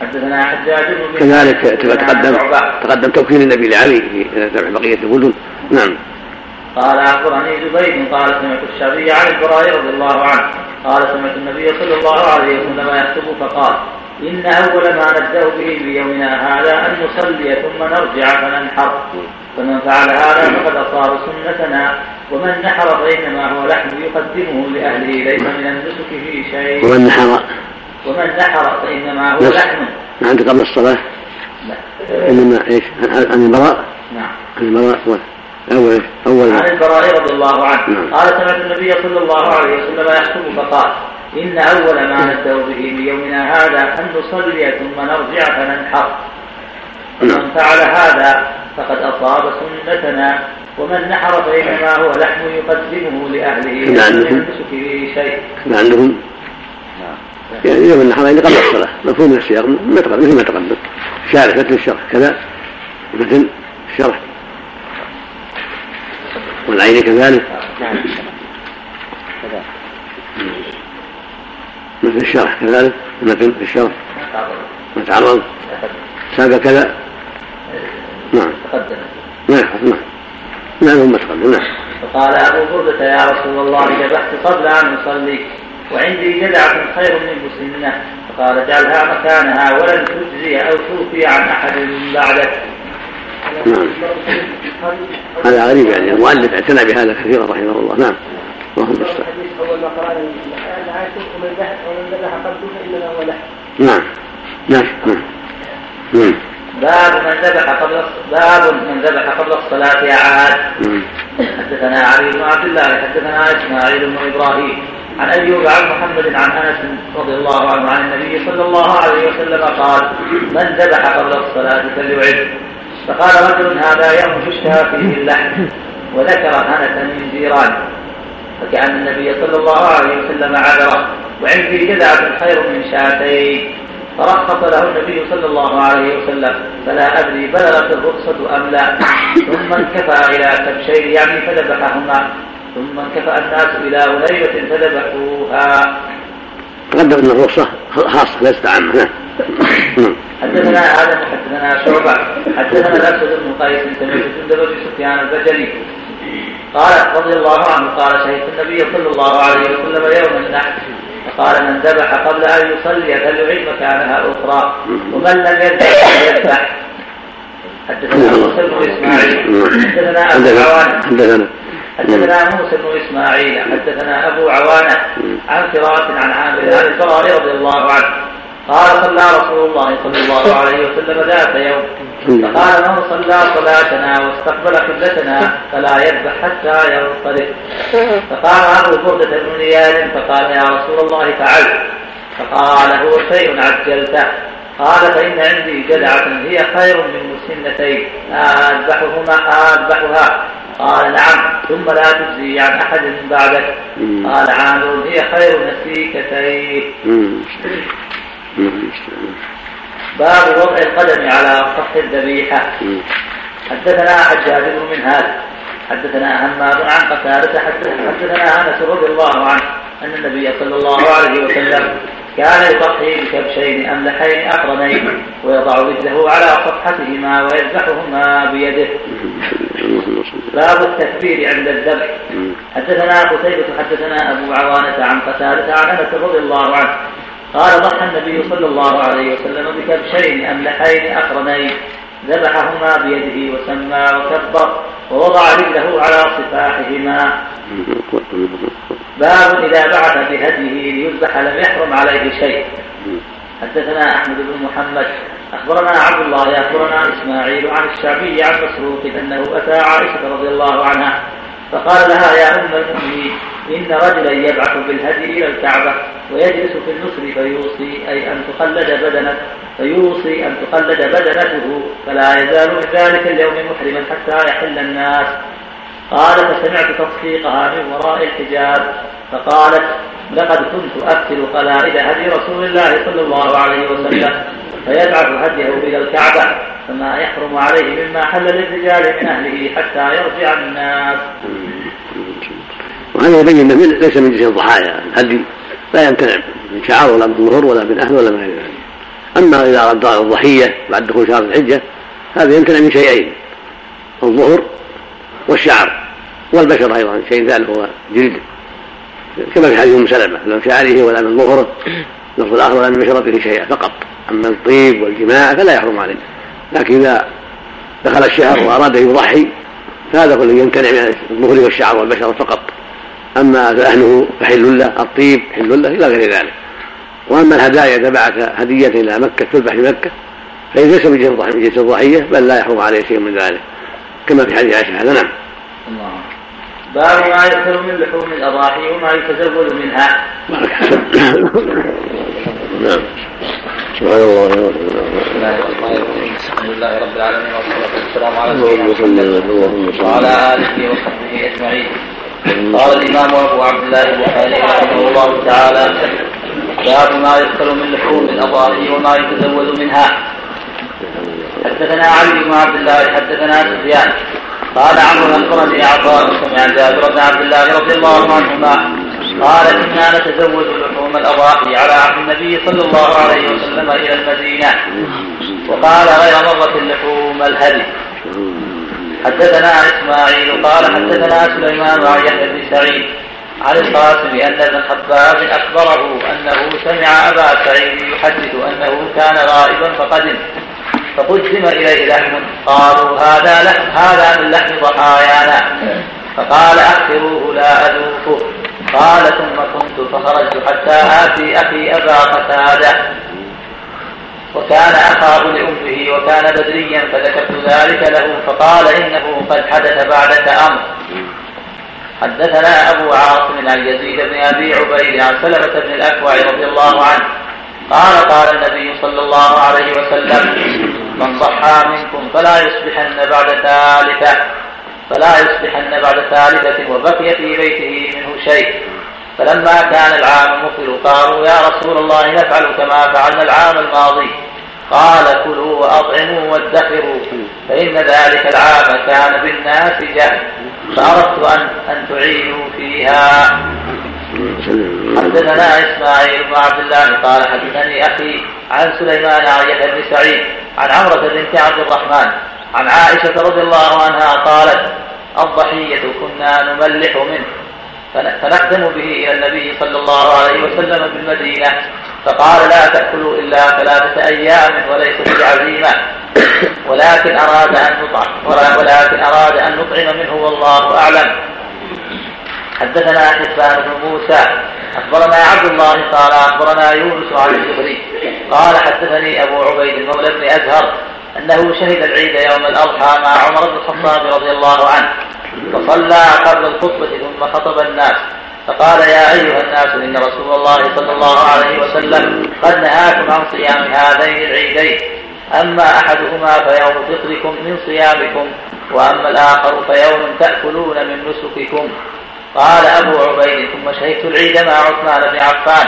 حدثنا حجاج بن كذلك تقدم تقدم توكيل النبي لعلي في ذبح بقية المدن نعم. قال أخبرني زبيد قال سمعت الشعبي عن البراء رضي الله عنه. قال سمعت النبي صلى الله عليه وسلم يكتب فقال إن أول ما نبدأ به في يومنا هذا أن نصلي ثم نرجع فننحر. فمن فعل هذا فقد أصاب سنتنا. ومن نحر فإنما هو لحم يقدمه لأهله ليس من النسك فيه شيء. ومن نحر؟ ومن نحر فإنما هو لحم. ما عندك قبل الصلاة؟ لا. إنما إيش؟ عن البراء؟ نعم. عن البراء أول أول. عن البراء رضي الله عنه. نعم. قال سمعت النبي صلى الله عليه وسلم يخطب فقال إن أول ما نبدأ به في يومنا هذا أن نصلي ثم نرجع فننحر. ومن نعم. فعل هذا فقد أصاب سنتنا ومن نحر فإنما هو لحم يقدمه لأهله لا يمسك به شيء. عندهم يعني يوم النحر يعني قبل الصلاة. مفهوم من السياق ما تقدم مثل ما تقدم شارح مثل الشرح. كذا. مثل الشرح. والعين كذلك. نعم. مثل الشرح كذلك مثل الشرح. ما تعرض ساق كذا. نعم. ما يحفظ نعم نعم تقدم نعم. فقال أبو بردة يا رسول الله ذبحت قبل أن أصلي وعندي جدعة خير من مسنة فقال اجعلها مكانها ولن تجزي أو توفي عن أحد بعدك. نعم. هذا غريب يعني المؤلف اعتنى بهذا كثيرا رحمه الله. نعم. المستعان. نعم. نعم. نعم. نعم. باب من ذبح قبل باب من ذبح قبل الصلاة عاد. حدثنا علي بن عبد الله حدثنا إسماعيل بن إبراهيم. عن أيوب عن محمد عن أنس رضي الله عنه عن النبي صلى الله عليه وسلم قال من ذبح قبل الصلاة فليعد. فقال رجل هذا يوم تشتهى فيه اللحم. وذكر هنة من جيران فكأن النبي صلى الله عليه وسلم عذره. وعندي جذعة خير من شاتين. فرخص له النبي صلى الله عليه وسلم. فلا أدري بلغت الرخصة أم لا. ثم انكفى إلى كبشين يعني فذبحهما. ثم انكفى الناس إلى غليبة فذبحوها. تقدم أن الرخصة خاصة ليست عامة. نعم. حدثنا آدم حدثنا شعبة حدثنا الاسود بن قيس سمعت جندب بن سفيان البجلي. قال رضي الله عنه قال شهدت النبي صلى الله عليه وسلم يوم النحر فقال من ذبح قبل أن يصلي فليعيد مكانها أخرى ومن لم يذبح فليذبح. حدثنا موسى بن إسماعيل. حدثنا أبو عوان حدثنا حدثنا موسى بن إسماعيل. حدثنا أبو عوانة عن فراس عن عامر عن البراء رضي الله عنه. قال صلى رسول الله صلى الله عليه وسلم ذات يوم. فقال من صلى صلاتنا واستقبل قبلتنا فلا يذبح حتى ينصرف. فقال أبو بردة بن نيال فقال يا رسول الله فعلت فقال هو شيء عجلته. قال فإن عندي جدعة هي خير من مسنتين. أذبحهما أذبحها. قال نعم ثم لا تجزي عن أحد من بعدك قال عامر هي خير نسيكتين. باب وضع القدم على سطح الذبيحة. حدثنا حجاج بن منهال حدثنا همام عن قتادة حدثنا أنس رضي الله عنه أن النبي صلى الله عليه وسلم كان يضحي بكبشين أملحين أقرنين ويضع رجله على صفحتهما ويذبحهما بيده. باب التكبير عند الذبح. حدثنا قتيبة حدثنا أبو عوانة عن قتادة عن أنس رضي الله عنه قال ضحى النبي صلى الله عليه وسلم بكبشين أملحين أقرنين. ذبحهما بيده وسمى وكبر ووضع رجله على صفاحهما. باب إذا بعث بهديه ليذبح لم يحرم عليه شيء. حدثنا أحمد بن محمد. أخبرنا عبد الله أخبرنا إسماعيل عن الشعبي عن مسروق أنه أتى عائشة رضي الله عنها. فقال لها يا أم المؤمنين إن رجلا يبعث بالهدي إلى الكعبة ويجلس في النصر فيوصي أي أن تقلد بدنه فيوصي أن تقلد بدنته فلا يزال من ذلك اليوم محرما حتى يحل الناس. قال فسمعت تصفيقها من وراء الحجاب. فقالت لقد كنت أكسل قلائد هدي رسول الله صلى الله عليه وسلم فيبعث هديه إلى الكعبة. فما يحرم عليه مما حل للرجال من أهله حتى يرجع الناس. وهذا يبين انه ليس من جنس الضحايا. الهدي لا يمتنع من شعار ولا من ظهور ولا من أهل ولا من غير ذلك. أما إذا أراد الضحية بعد دخول شهر الحجة هذا يمتنع من شيئين. الظهر والشعر والبشر أيضا شيء ثالث هو جلد. كما في حديث أم سلمة لا من شعره ولا من ظهره اللفظ الآخر ولا من بشرته شيئا فقط. أما الطيب والجماع فلا يحرم عليه. لكن إذا دخل الشهر وأراد أن يضحي فهذا كله يمتنع من الظهر والشعر والبشره فقط. أما لحمه فحل له الطيب حل له إلى غير ذلك. وأما الهدايا إذا بعث هدية إلى مكة تذبح في مكة فإن ليس من جنس الضحية بل لا يحرم عليه شيء من ذلك. كما في حديث عائشة هذا نعم. باب ما يؤكل من لحوم الأضاحي وما يتزود منها *laughs* نعم. سبحان الله الحمد لله رب العالمين والصلاة والسلام على سيدنا محمد وعلى آله وصحبه أجمعين. قال الإمام أبو عبد الله البخاري رحمه الله تعالى باب ما يدخل من لحوم الأضاحي وما يتزود منها. حدثنا علي بن عبد الله حدثنا سفيان. قال عمرو اخبرني عطاء سمع جابر بن عبد الله رضي الله عنهما قال كنا نتزوج لحوم الأضاحي على عهد النبي صلى الله عليه وسلم إلى المدينة. وقال غير مرة اللحوم الهدي. حدثنا إسماعيل قال حدثنا سليمان عن يحيى بن سعيد عن القاسم أن ابن خباب أخبره أنه سمع أبا سعيد يحدث أنه كان غائبا فقدم. فقدم إليه لحم. قالوا هذا لحم هذا من لحم ضحايانا. فقال اخروه لا أذوقه. قال ثم كنت فخرجت حتى آتي أخي أبا قتادة. وكان أخاه لأمه وكان بدريا فذكرت ذلك له فقال إنه قد حدث بعدك أمر. حدثنا أبو عاصم عن يزيد بن أبي عبيد عن سلمة بن الأكوع رضي الله عنه. قال قال النبي صلى الله عليه وسلم من صحى منكم فلا يصبحن بعد ثالثة فلا يصبحن بعد ثالثة وبقي في بيته منه شيء. فلما كان العام مقبل قالوا يا رسول الله نفعل كما فعلنا العام الماضي. قال كلوا وأطعموا وادخروا فإن ذلك العام كان بالناس جهل. فأردت أن أن تعينوا فيها. حدثنا إسماعيل بن عبد الله قال حدثني أخي عن سليمان عن بن سعيد عن عمرة بنت عبد الرحمن عن عائشة رضي الله عنها قالت الضحية كنا نملح منه فنقدم به إلى النبي صلى الله عليه وسلم بالمدينة فقال لا تأكلوا إلا ثلاثة أيام وليس بعزيمة ولكن أراد أن نطعم ولكن أراد أن نطعم منه والله أعلم. حدثنا حسان بن موسى أخبرنا عبد الله قال أخبرنا يونس عن الزهري قال حدثني أبو عبيد المولى بن أزهر أنه شهد العيد يوم الأضحى مع عمر بن الخطاب رضي الله عنه فصلى قبل الخطبة ثم خطب الناس فقال يا أيها الناس إن رسول الله صلى الله عليه وسلم قد نهاكم عن صيام هذين العيدين أما أحدهما فيوم فطركم من صيامكم وأما الآخر فيوم تأكلون من نسككم. قال أبو عبيد ثم شهدت العيد مع عثمان بن عفان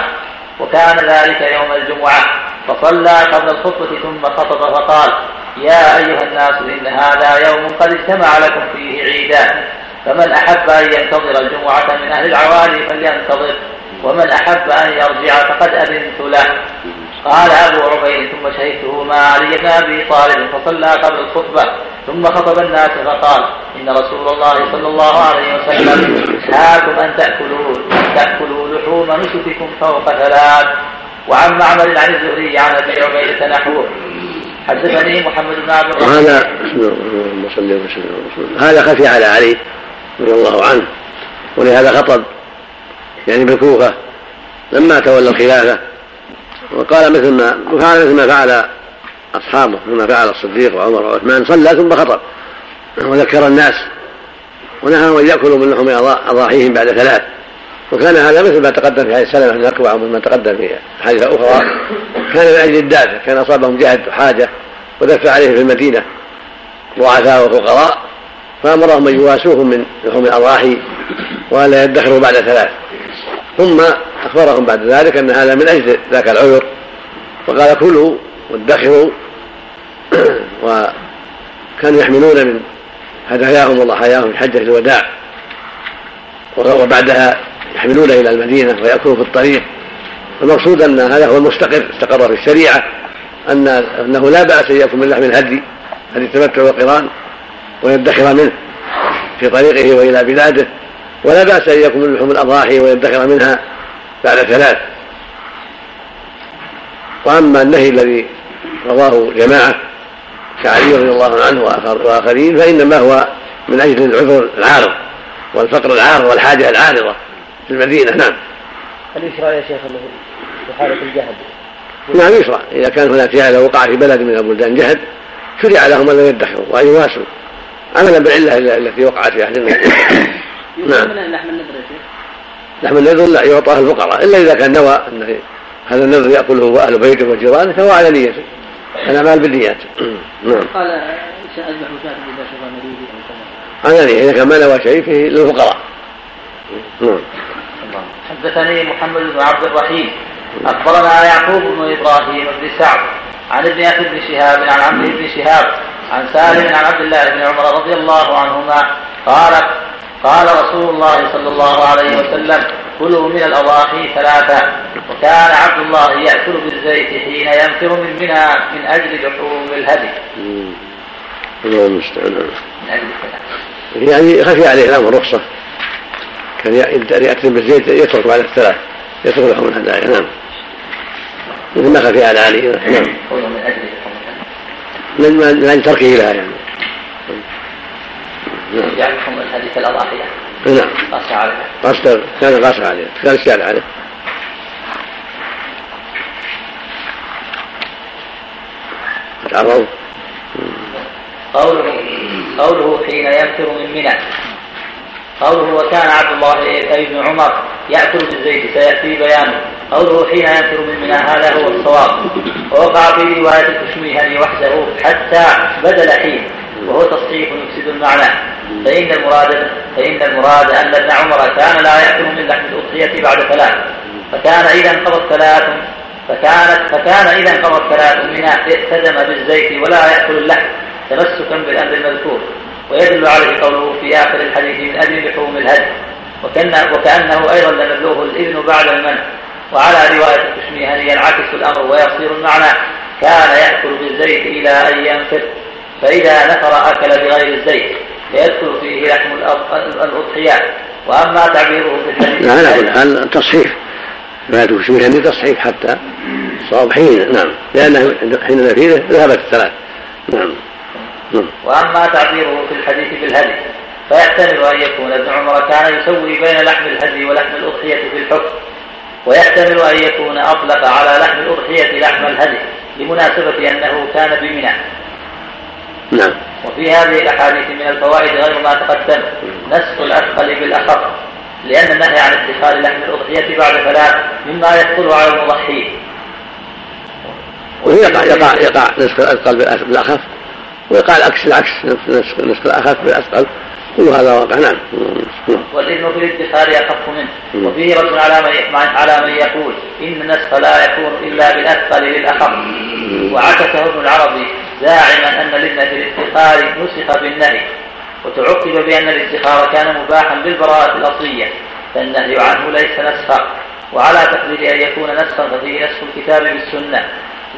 وكان ذلك يوم الجمعة. فصلى قبل الخطبة ثم خطب فقال يا أيها الناس إن هذا يوم قد اجتمع لكم فيه عيدان فمن أحب أن ينتظر الجمعة من أهل العوالي فلينتظر ومن أحب أن يرجع فقد أذنت له. قال أبو عبيد ثم شهدته مع علي بن أبي طالب فصلى قبل الخطبة ثم خطب الناس فقال إن رسول الله صلى الله عليه وسلم نهاكم أن تأكلوا تأكلوا لحوم نسككم فوق ثلاث. وعن معمر عن الزهري عن أبي عبيدة نحوه حدثني محمد بن عبد الرحمن. وهذا اللهم صل وسلم هذا خفي على علي رضي الله عنه ولهذا خطب يعني بالكوفة لما تولى الخلافة. وقال مثل ما وفعل مثل ما فعل أصحابه كما فعل الصديق وعمر وعثمان صلى ثم خطب. وذكر الناس. ونهى أن يأكلوا من لحوم أضاحيهم بعد ثلاث. وكان هذا مثل ما تقدم في حديث سلمة بن أكوع ومثل ما تقدم في حديث أخرى. كان من أجل الدافع كان أصابهم جهد وحاجة ودفع عليهم في المدينة. ضعفاء وفقراء. فأمرهم أن يواسوهم من لحوم الأضاحي وألا يدخروا بعد ثلاث. ثم أخبرهم بعد ذلك أن هذا من أجل ذاك العذر وقال كلوا وادخروا *clears throat* وكانوا يحملون من هداياهم وضحاياهم في حجة الوداع. وبعدها يحملون إلى المدينة ويأكلوا في الطريق. المقصود أن هذا هو المستقر استقر في الشريعة أن أنه لا بأس أن يأكل من لحم الهدي هدي التمتع والقران ويدخر منه في طريقه وإلى بلاده. ولا بأس أن يكون من لحوم الأضاحي ويدخر منها. بعد ثلاث. وأما النهي الذي رواه جماعة كعلي رضي الله عنه وآخرين فإنما هو من أجل العذر العارض والفقر العارض والحاجة العارضة في المدينة. نعم. هل يشرع يا شيخ أنه في حالة الجهد نعم يشرع إذا كان هناك جهل وقع في بلد من البلدان جهد شرع لهم أن يدخروا وأن يواسوا عملا بالعلة التي وقعت في أهل النار. نعم. من يا شيخ لحم النذر لا يعطاه الفقراء إلا إذا كان نوى أن هذا النذر يأكله أهل بيته وجيرانه فهو على نيته. الاعمال بالنيات. *clears throat* نعم. قال ساذبح شاة إذا شفى مريضي أو على نية إذا كان ما نوى شيء فيه للفقراء. نعم. حدثني محمد بن عبد الرحيم. أخبرنا يعقوب بن إبراهيم بن سعد عن ابن أخي بن شهاب عن عمرو بن شهاب عن سالم عن عبد الله بن عمر رضي الله عنهما قال قال رسول الله صلى الله عليه وسلم كلوا من الأضاحي ثلاثة وكان عبد الله يأكل بالزيت حين ينفر من منى من أجل لحوم الهدي. الله المستعان. يعني خفي عليه الأمر رخصة كان يأتي بالزيت يترك بعد الثلاث يترك لحوم الهدايا نعم. مثل ما خفي على علي نعم. من أجل من أجل تركه لها يعني. نعم يحكم الحديث الأضاحية نعم. قاس عليه قاس كان قاس عليه كان الشارع عليه تعرض قوله قوله حين ينفر من منى. قوله وكان عبد الله أي ابن عمر يأكل بالزيت سياتي بيانه. قوله حين ينفر من منى هذا هو الصواب. ووقع في رواية الكشميهني وحده حتى بدل حين. وهو تصحيح يفسد المعنى. فإن المراد فإن المراد أن ابن عمر كان لا يأكل من لحم الأضحية بعد ثلاث. فكان إذا انقضت ثلاث فكانت فكان إذا انقضت ثلاث منها التزم بالزيت ولا يأكل اللحم تمسكا بالأمر المذكور. ويدل عليه قوله في آخر الحديث من أجل لحوم الهدي. وكأن وكأنه أيضا لم يبلغه الإذن بعد المنع. وعلى رواية الكشميهني ينعكس الأمر ويصير المعنى كان يأكل بالزيت إلى أن ينفر فإذا نفر أكل بغير الزيت فيدخل فيه لحم الأضحيات وأما تعبيره في الحديث لا على كل حال تصحيح. ما تشبه أن تصحيح حتى صواب حين نعم. لأنه حين نفيذه ذهبت الثلاث. نعم. نعم. وأما تعبيره في الحديث بالهدي فيحتمل أن يكون ابن عمر كان يسوي بين لحم الهدي ولحم الأضحية في الحكم. ويحتمل أن يكون أطلق على لحم الأضحية لحم الهدي لمناسبة أنه كان بمنى. نعم. وفي هذه الأحاديث من الفوائد غير ما تقدم نسخ الأثقل بالأخف لأن النهي عن ادخار لحم الأضحية بعد ثلاث مما يدخل على المضحي ويقع يقع يقع نسخ الأثقل بالأخف ويقع العكس العكس نسخ نسخ الأخف بالأثقل. كل هذا واقع نعم. والإذن في الادخار أخف منه. وفيه رد على من على من يقول إن النسخ لا يكون إلا بالأثقل للأخف وعكسه ابن العربي زاعما أن الإذن في الادخار نسخ بالنهي وتعقب بأن الادخار كان مباحا بالبراءة الأصلية فالنهي عنه ليس نسخا وعلى تقدير أن يكون نسخا ففيه نسخ الكتاب بالسنة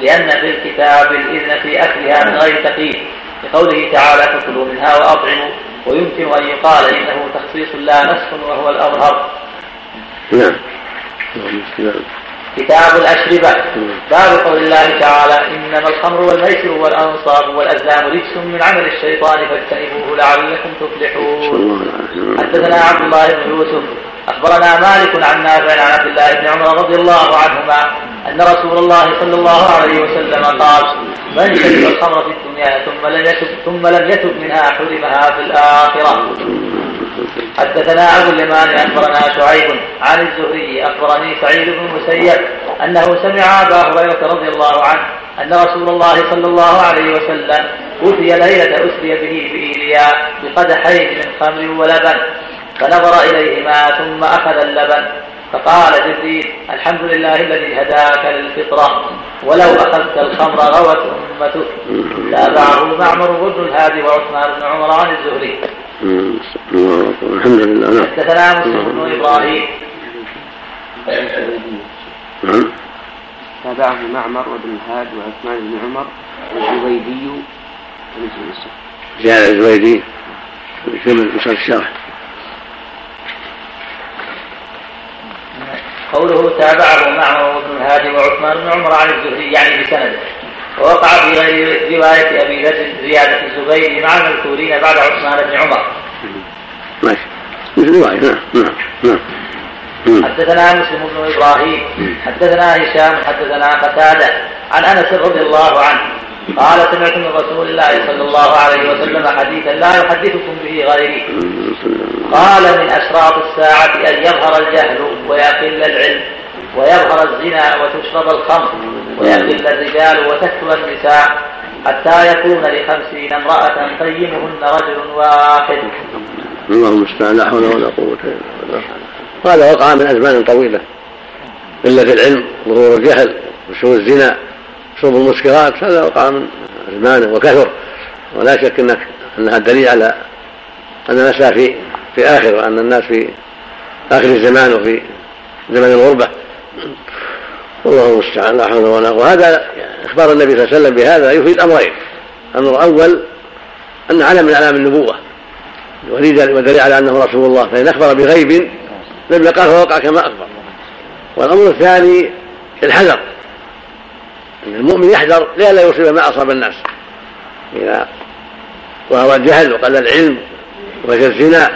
لأن في الكتاب الإذن في أكلها من غير تقييد لقوله تعالى فكلوا منها وأطعموا ويمكن أن يقال إنه تخصيص لا نسخ وهو الأظهر. نعم. كتاب الأشربة. باب قول الله تعالى إنما الخمر والميسر والأنصاب والأزلام رجس من عمل الشيطان فاجتنبوه لعلكم تفلحون. حدثنا عبد الله بن يوسف أخبرنا مالك عن نافع عن عبد الله بن عمر رضي الله عنهما أن رسول الله صلى الله عليه وسلم قال من شرب الخمر في الدنيا ثم لم يتب ثم لم يتب منها حرمها في الآخرة. حدثنا أبو اليمان أخبرنا شعيب عن الزهري أخبرني سعيد بن المسيب أنه سمع أبا هريرة رضي الله عنه أن رسول الله صلى الله عليه وسلم أوتي ليلة أسري به بإيليا بقدحين من خمر ولبن فنظر إليهما ثم أخذ اللبن فقال جبريل الحمد لله الذي هداك للفطرة ولو أخذت الخمر غوت أمتك. تابعه معمر بن الهادي وعثمان بن عمر عن الزهري. الحمد لله نعم. حدثنا مسلم بن إبراهيم. نعم. تابعه معمر وابن الهاد وعثمان بن عمر والزبيدي زيادة الزبيدي كمل نصر الشرح قوله تابعه معه وابن الهادي وعثمان بن عمر عن الزهري يعني بسنده. ووقع في غير رواية أبي ذر زيادة الزبير مع المذكورين بعد عثمان بن عمر. ماشي. مثل رواية نعم نعم نعم. حدثنا مسلم بن إبراهيم حدثنا هشام حدثنا قتادة عن أنس رضي الله عنه قال سمعت من رسول الله صلى الله عليه وسلم حديثا لا يحدثكم به غيري قال من أشراط الساعة أن يظهر الجهل ويقل العلم ويظهر الزنا وتشرب الخمر ويقل الرجال وتكثر النساء حتى يكون لخمسين امرأة قيمهن رجل واحد. اللهم المستعان لا حول ولا قوة إلا بالله. وهذا وقع من أزمان طويلة قلة العلم ظهور الجهل وسوء الزنا شرب المسكرات هذا وقع من أزمان وكثر ولا شك أنك أنها دليل على أن الناس في في آخر وأن الناس في آخر الزمان وفي زمن الغربة والله المستعان لا حول ولا قوة. وهذا إخبار النبي صلى الله عليه وسلم بهذا يفيد أمرين. الأمر الأول أن علم من أعلام النبوة. ودليل على أنه رسول الله. فإن أخبر بغيب لم يقع فوقع كما أخبر. والأمر الثاني الحذر. أن المؤمن يحذر لئلا يصيب ما أصاب الناس. إذا ظهر الجهل وقل العلم وجه الزنا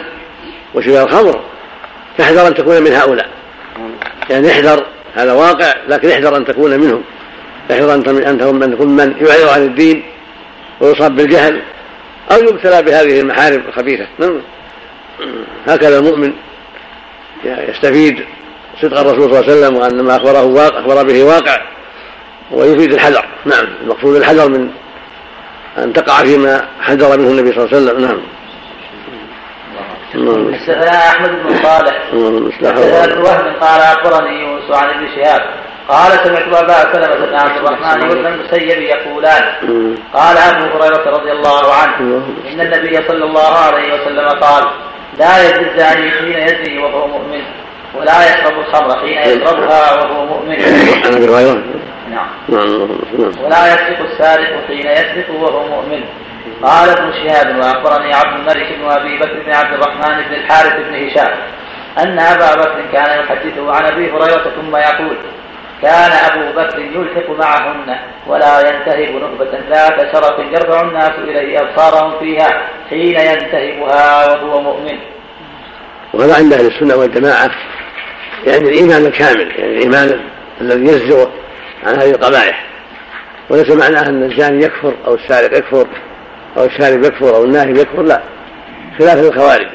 وشبه الخمر يحذر أن تكون من هؤلاء. يعني احذر هذا واقع لكن احذر أن تكون منهم. احذر ان تكون من تكون من يعرض عن الدين ويصاب بالجهل أو يبتلى بهذه المحارم الخبيثة. نعم. هكذا المؤمن يستفيد صدق الرسول صلى الله عليه وسلم وأن ما أخبره واقع أخبر به واقع ويفيد الحذر. نعم. المقصود الحذر من أن تقع فيما حذر منه النبي صلى الله عليه وسلم. نعم. حدثنا أحمد بن صالح. حدثنا ابن وهب قال أخبرني يونس عن ابن شهاب. قال سمعت أبا سلمة بن عبد الرحمن وابن المسيب يقولان. قال أبو هريرة رضي الله عنه إن النبي صلى الله عليه وسلم قال لا يزني الزاني حين يزني وهو مؤمن ولا يشرب الخمر حين يشربها وهو مؤمن. هريره نعم. ولا يسرق السارق حين يسرق وهو مؤمن. قال ابن شهاب وأخبرني عبد الملك بن أبي بكر بن عبد الرحمن بن الحارث بن هشام أن أبا بكر كان يحدثه عن أبي هريرة ثم يقول كان أبو بكر يلحق معهن ولا ينتهب نهبة ذات شرف يرفع الناس إليه أبصارهم فيها حين ينتهبها وهو مؤمن. وهذا عند أهل السنة والجماعة يعني الإيمان الكامل يعني الإيمان الذي يزجر عن هذه القبائح وليس معناه أن الزاني يكفر أو السارق يكفر أو الشارب يكفر أو الناهب يكفر لا. خلاف الخوارج.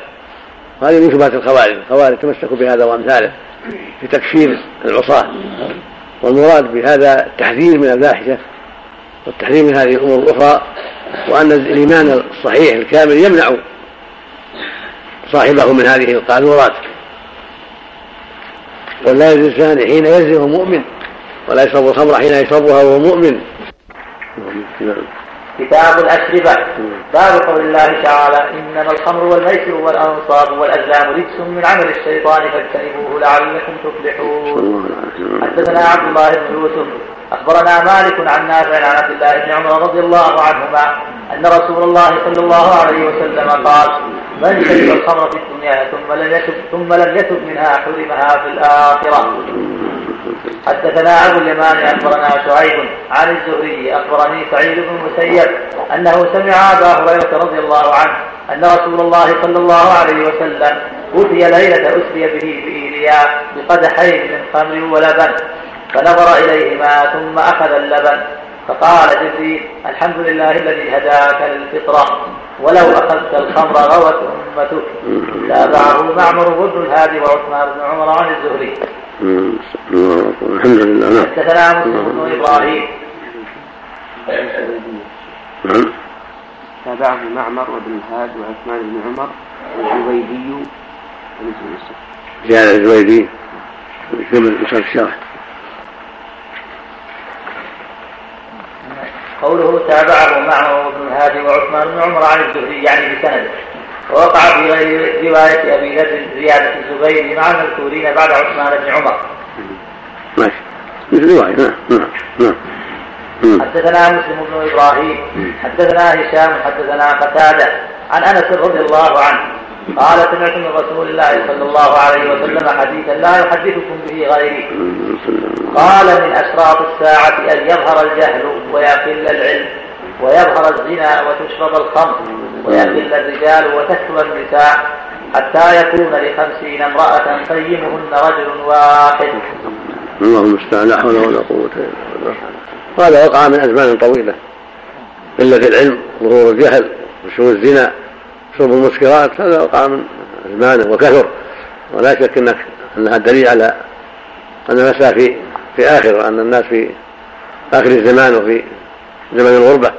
هذه من شبهات الخوارج. الخوارج تمسكوا بهذا وأمثاله في تكفير العصاة. والمراد بهذا التحذير من الفاحشة والتحذير من هذه الأمور الأخرى وأن الإيمان الصحيح الكامل يمنع صاحبه من هذه القاذورات. ولا يزني الزاني حين يزني وهو مؤمن ولا يشرب الخمر حين يشربها وهو مؤمن. كتاب الأشربة. باب قول الله تعالى إنما الخمر والميسر والأنصاب والأزلام رجس من عمل الشيطان فاجتنبوه لعلكم تفلحون. حدثنا عبد الله بن يوسف. أخبرنا مالك عن نافع عن عبد الله بن عمر رضي الله عنهما أن رسول الله صلى الله عليه وسلم قال من شرب الخمر في الدنيا ثم لم يتب ثم لم يتب منها حرمها في الآخرة. حدثنا ابو اليمان أخبرنا شعيب عن الزهري أخبرني سعيد بن المسيب أنه سمع أبا هريرة رضي الله عنه أن رسول الله صلى الله عليه وسلم أوتي ليلة أسري به بايليا بقدحين من خمر ولبن فنظر إليهما ثم أخذ اللبن فقال جبريل الحمد لله الذي هداك للفطرة ولو أخذت الخمر غوت أمتك. تابعه معمر بن الهادي وعثمان بن عمر عن الزهري. الحمد لله نعم. حدثنا مسلم بن إبراهيم. نعم. تابعه معمر وابن الهاد وعثمان بن عمر والزبيدي زيادة الزبيدي كمل مثال الشرح قوله تابعه معمر بن الهادي وعثمان بن عمر عن الزهري يعني بسنده. ووقع في غير رواية أبي ذر زيادة الزبير مع المذكورين بعد عثمان بن عمر. ماشي. مثل رواية. نعم نعم نعم. حدثنا مسلم بن إبراهيم حدثنا هشام حدثنا قتادة عن أنس رضي الله عنه. قال سمعت من رسول الله صلى الله عليه وسلم حديثا لا يحدثكم به غيري. قال من أشراط الساعة أن يظهر الجهل ويقل العلم. ويظهر الزنا وتشرب الخمر ويقل الرجال وتكثر النساء حتى يكون لخمسين امرأة قيمهن رجل واحد. الله المستعان لا حول ولا قوة إلا بالله. وهذا وقع من أزمان طويلة. قلة العلم، ظهور الجهل، وشو الزنا، شرب المسكرات، هذا وقع من أزمانه وكثر. ولا شك أنك أنها دليل على أن المسألة في في آخر وأن الناس في آخر الزمان وفي زمن الغربة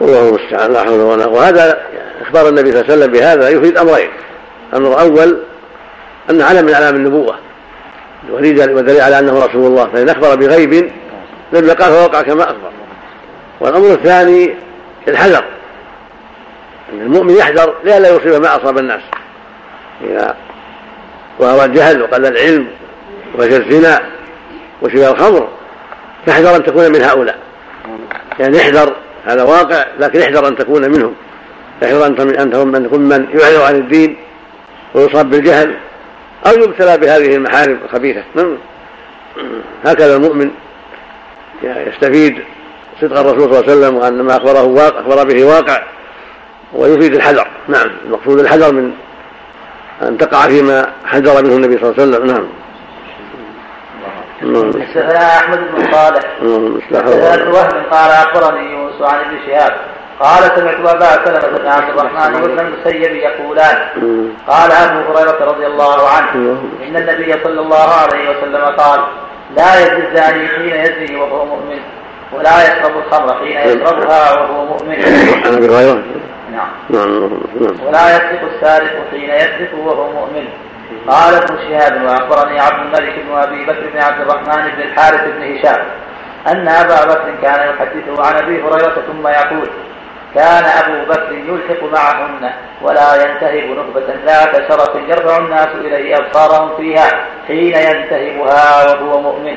والله المستعان لا حول ولا قوة. وهذا إخبار النبي صلى الله عليه وسلم بهذا يفيد أمرين. الأمر الأول أن علم من اعلام النبوة. ودليل على أنه رسول الله. فإن أخبر بغيب لم يقع فوقع كما أخبر. والأمر الثاني الحذر. أن المؤمن يحذر لئلا يصيب ما أصاب الناس. إذا ظهر الجهل وقل العلم وفشل الزنا وشبه الخمر فاحذر أن تكون من هؤلاء. يعني احذر هذا واقع لكن احذر أن تكون منهم. احذر ان أن تكون من يعرض عن الدين ويصاب بالجهل أو يبتلى بهذه المحارم الخبيثة. نعم. هكذا المؤمن يستفيد صدق الرسول صلى الله عليه وسلم وأن ما أخبره واقع أخبر به واقع ويفيد الحذر. نعم. المقصود الحذر من أن تقع فيما حذر منه النبي صلى الله عليه وسلم. نعم. حدثنا أحمد بن صالح. حدثنا وهب قال أخبرني يونس عن ابن شهاب. قال سمعت أبا سلمة بن عبد الرحمن وابن المسيب يقولان. قال أبو هريرة رضي الله عنه إن النبي صلى الله عليه وسلم قال لا يزني الزاني حين يزني وهو مؤمن ولا يشرب الخمر حين يشربها وهو مؤمن. نعم. نعم. ولا يسرق السارق حين يسرق وهو مؤمن. قال ابن شهاب وأخبرني عبد الملك بن أبي بكر بن عبد الرحمن بن الحارث بن هشام أن أبا بكر كان يحدثه عن أبي هريرة ثم يقول كان أبو بكر يلحق معهن ولا ينتهب نهبة ذات شرف يرفع الناس إليه أبصارهم فيها حين ينتهبها وهو مؤمن.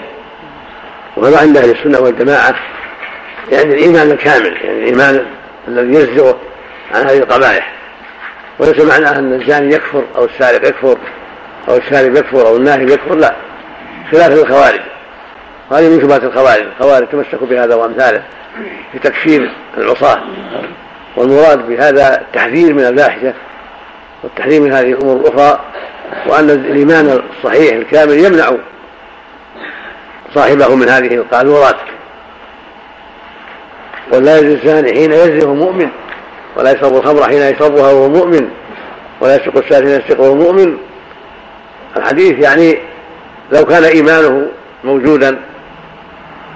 وهذا عند أهل السنة والجماعة يعني الإيمان الكامل يعني الإيمان الذي ينزعه عن هذه القبائح وليس معناه أن الزاني يكفر أو السارق يكفر أو الشارب يكفر أو الناهب يكفر لا. خلاف الخوارج. وهذه من شبهات الخوارج. الخوارج تمسكوا بهذا وأمثاله في تكفير العصاة. والمراد بهذا التحذير من الفاحشة والتحذير من هذه الأمور الأخرى وأن الإيمان الصحيح الكامل يمنع صاحبه من هذه القاذورات. ولا يزني الزاني حين يزني وهو مؤمن ولا يشرب الخمر حين يشربها وهو مؤمن ولا يسرق السارق يسرقه المؤمن الحديث يعني لو كان إيمانه موجودا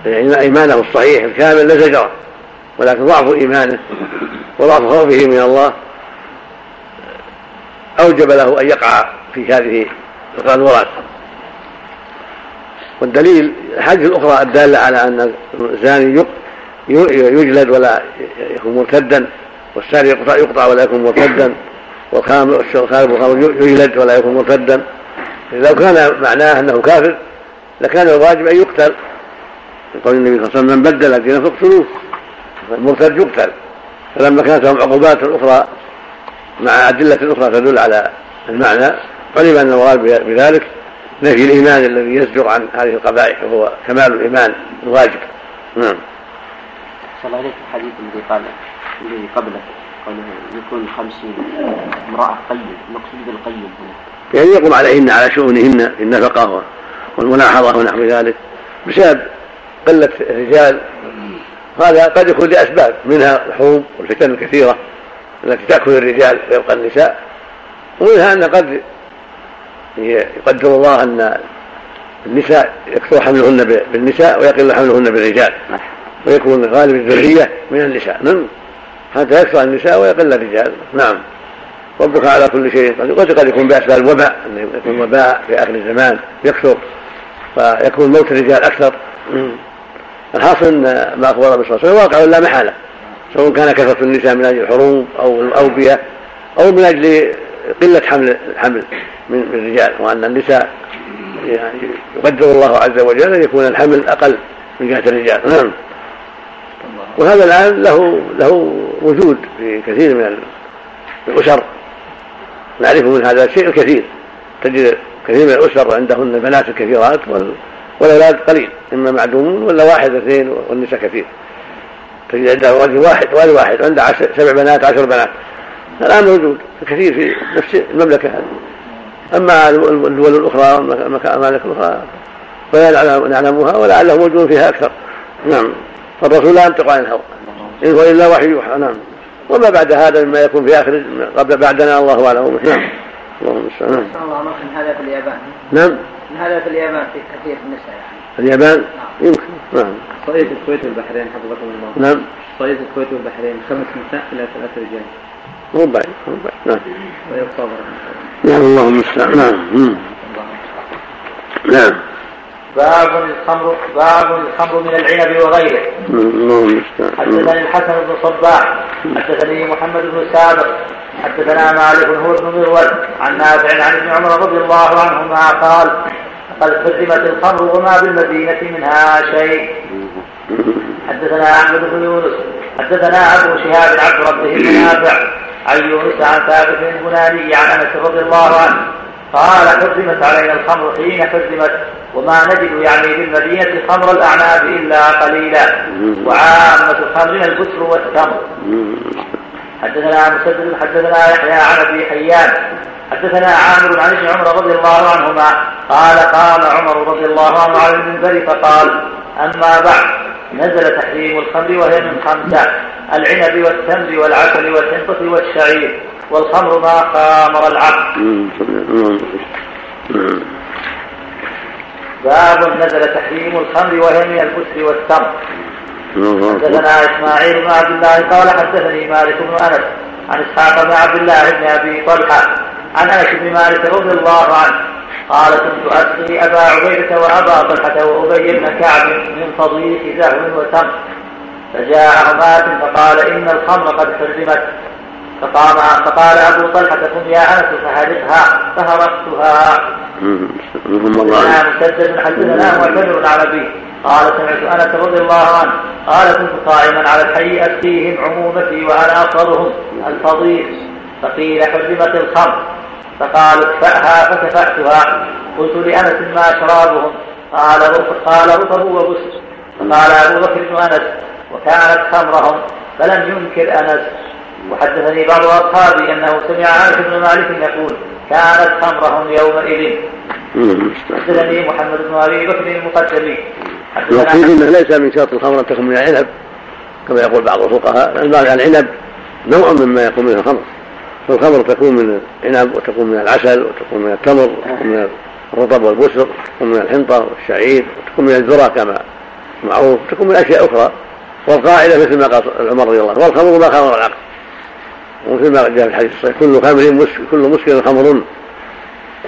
يعني إيمانه الصحيح الكامل لزجره ولكن ضعف إيمانه وضعف خوفه من الله أوجب له أن يقع في هذه الغلورات والدليل الحديث الأخرى الدالة على أن الزاني يجلد ولا يكون مرتدا والسارق يقطع ولا يكون مرتدا والخامر والخامر يجلد ولا يكون مرتدا. لو كان معناه أنه كافر لكان الواجب أن يقتل. يقول النبي صلى الله عليه وسلم من بدل دينه فاقتلوه. المرتد يقتل. فلما كانت لهم عقوبات أخرى مع أدلة أخرى تدل على المعنى علم أن المراد بذلك نفي الإيمان الذي يصدر عن هذه القبائح وهو كمال الإيمان الواجب. نعم. صلى عليه الحديث الذي قال الذي قبله قوله يكون خمسين امرأة قيم المقصود بالقيم هنا. يعني يقوم عليهن على شؤونهن في النفقة والملاحظة ونحو ذلك بسبب قلة الرجال. هذا قد يكون لأسباب منها الحروب والفتن الكثيرة التي تأكل الرجال ويبقى النساء ومنها أن قد يقدر الله أن النساء يكثر حملهن بالنساء ويقل حملهن بالرجال. ويكون غالب الذرية من النساء. نعم. حتى يكثر النساء ويقل الرجال. نعم. ربك على كل شيء. قد قد يكون بأسباب الوباء. أن يكون وباء في آخر الزمان يكثر. فيكون موت الرجال أكثر. الحاصل أن ما أخبر النبي صلى الله عليه وسلم واقع لا محالة. سواء كان كثرة النساء من أجل الحروب أو الأوبية أو من أجل قلة حمل الحمل من الرجال. وأن النساء يعني يقدر الله عز وجل أن يكون الحمل أقل من جهة الرجال. نعم. وهذا الآن له له وجود في كثير من الأسر. نعرف من هذا الشيء الكثير تجد كثير من الأسر عندهن بنات كثيرات والأولاد قليل إما معدومون ولا واحد اثنين والنساء كثير. تجد عنده رجل واحد والد واحد عنده عشر سبع بنات عشر بنات. الآن موجود كثير في نفس المملكة. هذه أما الدول الأخرى والأماكن الأخرى فلا نعلمها ولعله موجود فيها أكثر. نعم. فالرسول لا ينطق عن الهوى. إن هو إلا وحي يوحى. نعم. وما بعد هذا مما يكون في آخر قبل بعدنا الله أعلم. نعم. اللهم المستعان نعم الله هذا في اليابان. نعم. هذا في اليابان في كثير من النساء يعني. اليابان؟ نعم. يمكن. نعم. صعيد الكويت والبحرين حفظكم الله. نعم. صعيد الكويت والبحرين خمس نساء إلى ثلاث رجال. مو بعيد مو بعيد. نعم. ويقصى نعم اللهم المستعان نعم. نعم. باب الخمر باب الخمر من العنب وغيره. اللهم حدثني الحسن بن صباح حدثني محمد بن سابق حدثنا مالك هو ابن مغول عن نافع عن ابن عمر رضي الله عنهما قال قد قدمت الخمر وما بالمدينة منها شيء حدثنا أحمد بن يونس حدثنا أبو شهاب عبد ربه بن نافع عن يونس عن ثابت البناني عن أنس رضي الله عنه قال حرمت علينا الخمر حين حرمت وما نجد يعني بالمدينة خمر الأعناب إلا قليلا. وعامة الخمر البسر والتمر. حدثنا مسدد حدثنا يحيى عن أبي حيان. حدثنا عامر عن ابن عمر رضي الله عنهما. قال قام عمر رضي الله عنه على المنبر فقال أما بعد نزل تحريم الخمر وهي من خمسة العنب والتمر والعسل والحنطة والشعير. والخمر ما خامر العقل. باب نزل تحريم الخمر وهي من البسر والتمر حدثنا إسماعيل بن عبد الله قال حدثني مالك بن أنس عن إسحاق بن عبد الله بن أبي طلحة عن أنس بن مالك رضي الله عنه قال كنت أسقي أبا عبيدة وأبا طلحة وأبي بن كعب من فضيح زهو وتمر. فجاء مات فقال إن الخمر قد حرمت. فقام فقال أبو طلحه قم يا أنس فهرقها فهرقتها. حدثنا مسدد حدثنا معتمر العربي قال سمعت أنس رضي الله عنه. قال كنت قائما على الحي أسقيهم عمومتي وأنا اصغرهم الفضيل. فقيل حرمت الخمر. فقال ادفعها فكفأتها قلت لأنس ما شرابهم؟ قال قال رطب وبسر فقال أبو بكر بن أنس وكانت خمرهم فلم ينكر أنس. وحدثني بعض أصحابي أنه سمع انس بن مالك يقول كانت خمرهم يومئذ. حدثني محمد بن أبي بكر المقدمي. المقصود انه ليس من شرط الخمر أن تكون من العنب كما يقول بعض الفقهاء. العنب نوع مما يكون منه الخمر. فالخمر تكون من العنب وتكون من العسل وتكون من التمر وتكون من الرطب والبسر وتكون من الحنطة والشعير وتكون من الذرة كما معروف تكون من أشياء أخرى. والقاعدة مثل ما قال عمر رضي الله عنه. والخمر ما خمر العقل. ومثل ما جاء في الحديث الصحيح كل خمر مسك كل مسكر خمر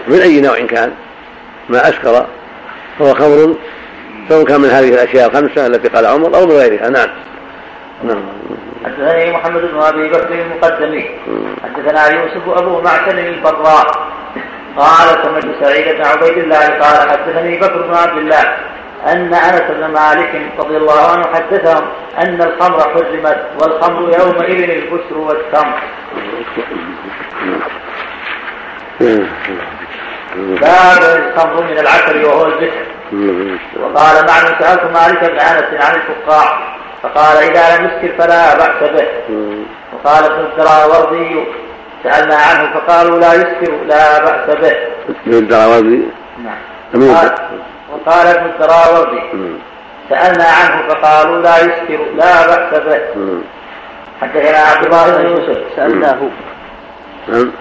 من أي نوع كان ما أسكر فهو خمر سواء كان من هذه الأشياء الخمسة التي قال عمر أو من غيرها. نعم. نعم. حدثني محمد بن أبي بكر المقدمي. حدثنا يوسف أبو معتن البراء. قال سمعت سعيد بن عبيد الله قال حدثني بكر بن عبد الله. أن أنس بن مالك رضي الله عنه حدثهم أن الخمر حرمت والخمر يومئذ البشر والتمر. باب الخمر من العسل وهو البشر. وقال معنى سألت مالك بن أنس عن الفقاع فقال إذا لم يسكر فلا بأس به. وقال ابن الدراوردي سألنا عنه فقالوا لا يسكر لا بأس به. ابن الدراوردي؟ نعم. وقال ابن الدراوردي سألنا عنه فقالوا لا يسكر لا بأس به. حدثنا عبد الله بن يوسف. سألناه. نعم.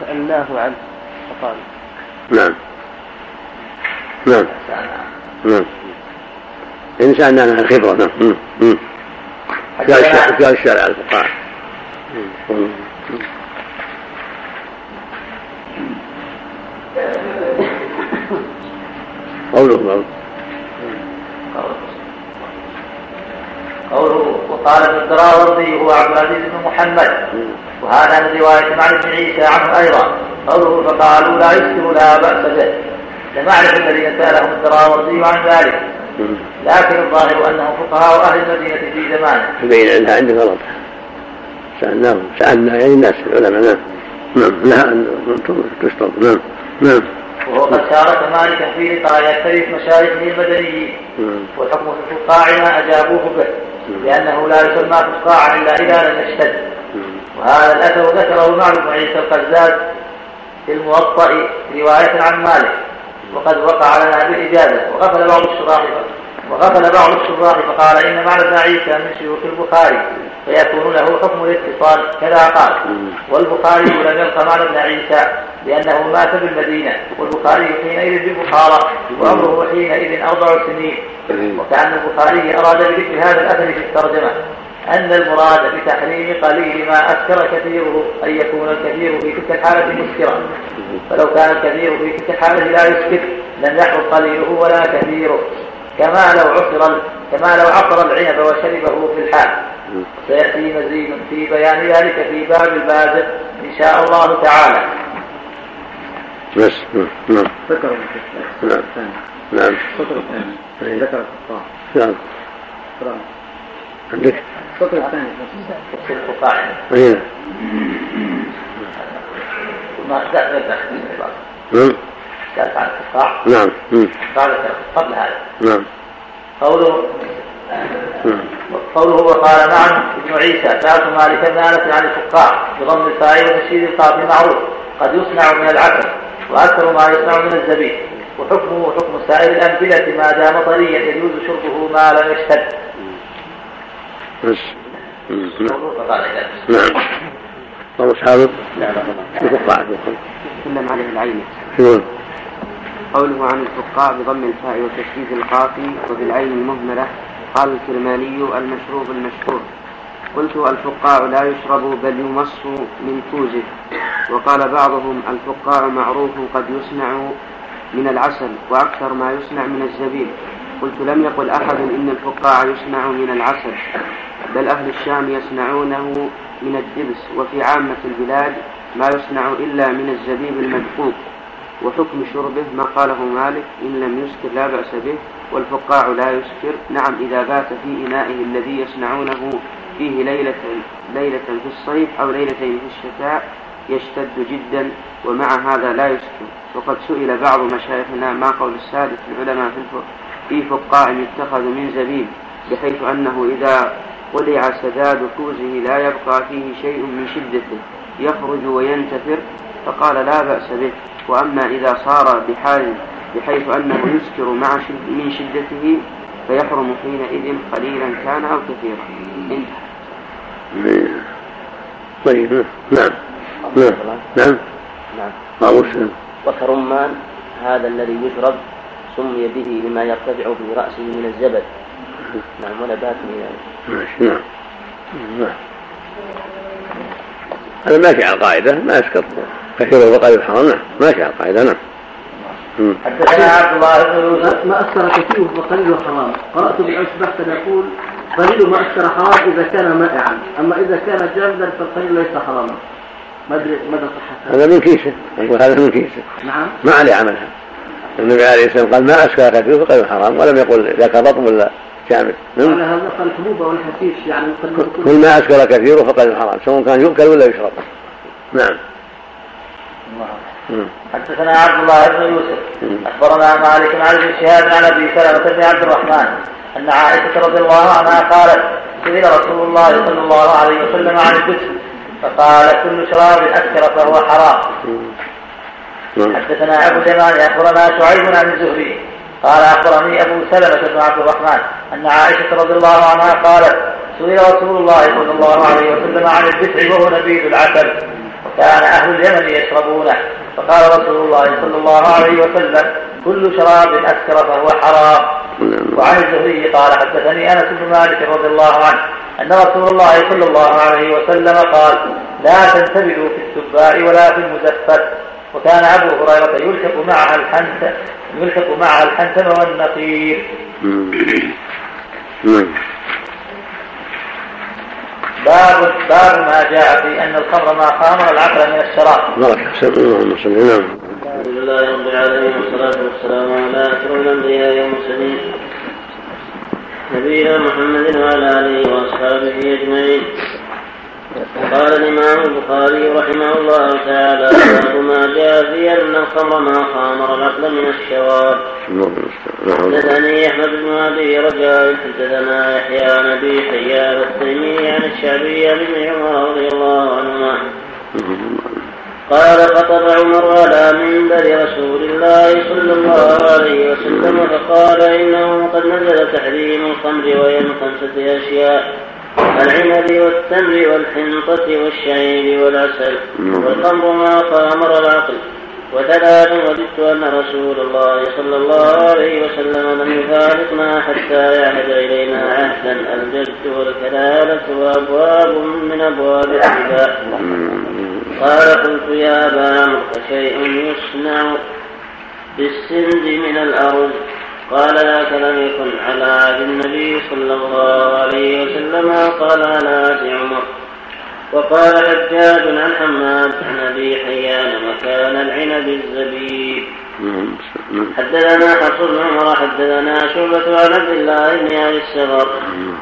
سألناه عنه فقال. نعم. نعم. نعم. إن سألنا عن الخبرة. نعم. في الشارع الفقهاء. قوله قوله. وقال ابن الدراوردي هو عبد العزيز بن محمد. وهذا من رواية عن ابن عيسى عنه أيضا. قوله فقالوا لا يسكر لا بأس به. لمعرفة الذين سألهم الدراوردي عن ذلك. لكن الظاهر أنهم فقهاء أهل المدينة في زمانه تبين عندها عندك غلط. سألناهم سألنا يعني الناس العلماء نعم. نعم. لها أن تشترط نعم. نعم. وهو قد شارك مالكا في لقاء يختلف مشايخه المدنيين. والحكم في الفقاع ما أجابوه به لأنه لا يسمى فقاعا إلا إذا لم يشتد. وهذا الأثر ذكره معروف عيسى القزاز في الموطأ رواية عن مالك. وقد وقع لنا بالإجازة وغفل بعض الشراح وغفل بعض الشراح فقال إن معنى ابن عيسى من شيوخ البخاري. فيكون له حكم الاتصال كذا قال. والبخاري لم يلق معنى ابن عيسى لأنه مات بالمدينة. والبخاري حينئذ بالبخارى وعمره حينئذ أربع سنين. وكأن البخاري أراد بذكر هذا الأثر في الترجمة. أن المراد بتحريم قليل ما أسكر كثيره أن يكون الكثير في تلك الحالة مسكرا فلو كان الكثير في تلك الحالة لا يسكر لم يحرم قليله ولا كثيره. كما لو عصر كما لو عصر العنب وشربه في الحال. سيأتي مزيد في بيان ذلك في باب البادر إن شاء الله تعالى. بس. نعم. ذكر نعم. نعم. ذكر نعم. عندك؟ السطر الثاني. اي ما نعم. عن نعم. قال قبل هذا. نعم. قوله قوله وقال نعم ابن عيسى سألت مالك بن أنس عن الفقاع بضم الفاء وتشديد القاف معروف قد يصنع من العسل وأكثر ما يصنع من الزبيب. وحكمه حكم سائر الأنبلة ما دام طريا يجوز شربه ما لم يشتد. بس. نعم. أبو حافظ لا لا الفقاع عليه العين شنو؟ قوله عن الفقاع بضم الفاء وتشديد القاف وبالعين المهملة قال الكرماني المشروب المشهور. قلت الفقاع لا يشرب بل يمص من توزه. وقال بعضهم الفقاع معروف قد يصنع من العسل وأكثر ما يصنع من الزبيب. قلت لم يقل أحد إن الفقاع يصنع من العسل بل أهل الشام يصنعونه من الدبس. وفي عامة البلاد ما يصنع إلا من الزبيب المدقوق وحكم شربه ما قاله مالك إن لم يسكر لا بأس به. والفقاع لا يسكر. نعم إذا بات في إنائه الذي يصنعونه فيه ليلة ليلة في الصيف أو ليلتين في الشتاء يشتد جدا ومع هذا لا يسكر. وقد سئل بعض مشايخنا ما قول السادس العلماء في في فقاع يتخذ من زبيب بحيث أنه إذا قلع سداد كوزه لا يبقى فيه شيء من شدته يخرج وينتفر فقال لا بأس به. وأما إذا صار بحال بحيث أنه يسكر مع شد من شدته فيحرم حينئذ قليلا كان أو كثيرا. انتهى. طيب نعم. نعم. نعم. نعم. طاووس وكرمان هذا الذي يشرب سمي به لما يرتفع في رأسه من الزبد. نعم ونبات ماشي نعم. نعم. هذا ماشي على القاعدة ما يسكت كثير وقال الحرام نعم. ماشي على القاعدة نعم. حدثنا عبد الله بن ما أسكر كثير فقليل حرام قرأت بالأشبه فيقول قليل ما أسكر حرام إذا كان مائعا. أما إذا كان جامدا فالقليل ليس حراما. ما أدري مدى صحتها هذا من كيسه. يقول هذا من كيسه. نعم. ما عليه عملها النبي عليه الصلاة والسلام قال ما أسكر كثير فقال حرام. ولم يقل ذاك رطب ولا شامل؟ على نعم. هذا فالحبوب والحشيش يعني كل ما أسكر كثير فقال حرام. سواء كان يؤكل ولا يشرب. نعم. مم. حدثنا عبد الله بن يوسف. أخبرنا مالك عن ابن شهاب عن أبي سلمة بن عبد الرحمن أن عائشة رضي الله عنها قالت سئل رسول الله صلى الله عليه وسلم عن الجسم فقال كل شراب اسكر فهو حرام. حدثنا أبو جمال أخبرنا شعيب عن الزهري قال أخبرني أبو سلمة بن عبد الرحمن أن عائشة رضي الله عنها قالت سئل رسول الله صلى الله عليه وسلم عن البدع وهو نبيذ العسل وكان أهل اليمن يشربونه. فقال رسول الله صلى الله عليه وسلم كل شراب اسكر فهو حرام. وعن الزهري قال حدثني أنس بن مالك رضي الله عنه أن رسول الله صلى الله عليه وسلم قال لا تنتبذوا في السباع ولا في المزفت. وكان أبو هريرة يلحق معها الحنت يلحق معها الحنتم والنقير باب باب ما جاء في أن الخمر ما خامر العقل من الشراب. بارك اللهم صل نعم الحمد لله رب العالمين والصلاة والسلام على أشرف الأنبياء والمرسلين. نبينا محمد وعلى آله وأصحابه أجمعين. قال الإمام البخاري رحمه الله تعالى باب ما جاء في أن الخمر ما خامر العقل من الشواب. نعم. حدثني أحمد بن أبي رجاء حدثنا يحيى عن أبي حيان التيمي عن الشعبي ابن عمر رضي الله عنهما. قال خطب عمر على منبر رسول الله صلى الله عليه وسلم فقال إنه قد نزل تحريم الخمر وهي من خمسة أشياء. العنب والتمر والحنطة والشعير والعسل والخمر ما خامر العقل. وثلاث وددت أن رسول الله صلى الله عليه وسلم لم يفارقنا حتى يعهد إلينا عهدا. الجد والكلالة وأبواب من أبواب الربا قال قلت يا أبا عمرو أشيء يصنع بالسند من الأرض. قال ذاك لم يكن على عهد النبي صلى الله عليه وسلم قال على عهد عمر. وقال حجاج عن حماد عن أبي حيان مكان العنب الزبيب. حدثنا حفص بن عمر حدثنا شعبة عن عبد الله بن أبي السفر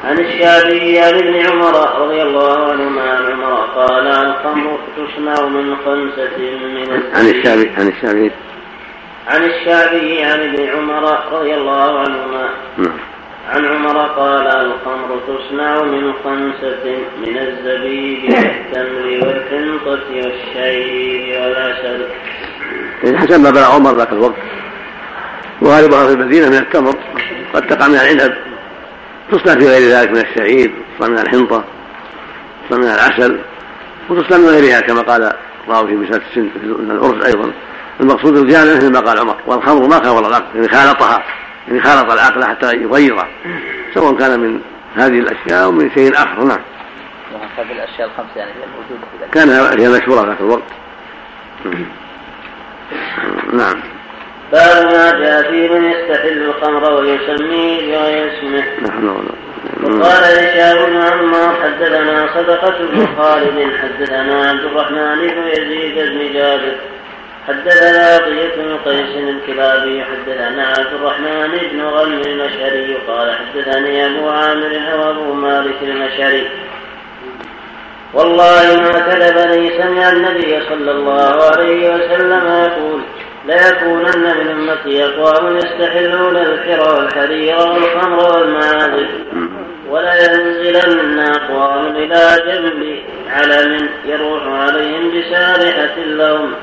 عن الشافعي عن ابن عمر رضي الله عنهما عن عمر قال الخمر تصنع من خمسة من عن الشافعي عن الشافعي. عن الشافعي عن ابن عمر رضي الله عنهما. نعم. عن عمر قال الخمر تصنع من خمسة من الزبيب *coughs* والتمر والحنطة والشعير والعسل حسب ما بلغ عمر ذاك الوقت. وغالبها في المدينة من التمر. قد تقع من العنب. تصنع في غير ذلك من الشعير تصنع من الحنطة تصنع من العسل وتصنع من غيرها كما قال راوي في مسألة السن في الأرز أيضا. المقصود الجامع مثل ما قال عمر. والخمر ما خمر العقل يعني خالطها يعني خالط العقل حتى يغيره. سواء كان من هذه الأشياء أو من شيء آخر نعم. وهكذا الاشياء الخمسة يعني ذلك. كان هي مشهورة ذاك الوقت. نعم. باب ما جاء في من يستحل الخمر ويسميه بغير اسمه. نحن وقال هشام بن عمار حدثنا صدقة بن خالد حدثنا عبد الرحمن بن يزيد بن جابر. حدثنا عطية بن قيس الكلابي حدثنا عبد الرحمن بن غنم المشعري قال حدثني أبو عامر وأبو مالك المشعري والله ما كذبني سمع النبي صلى الله عليه وسلم يقول ليكونن من أمتي أقوام يستحلون الحر والحرير والخمر والمعازف ولينزلن أقوام إلى جنب علم يروح عليهم بسارحة لهم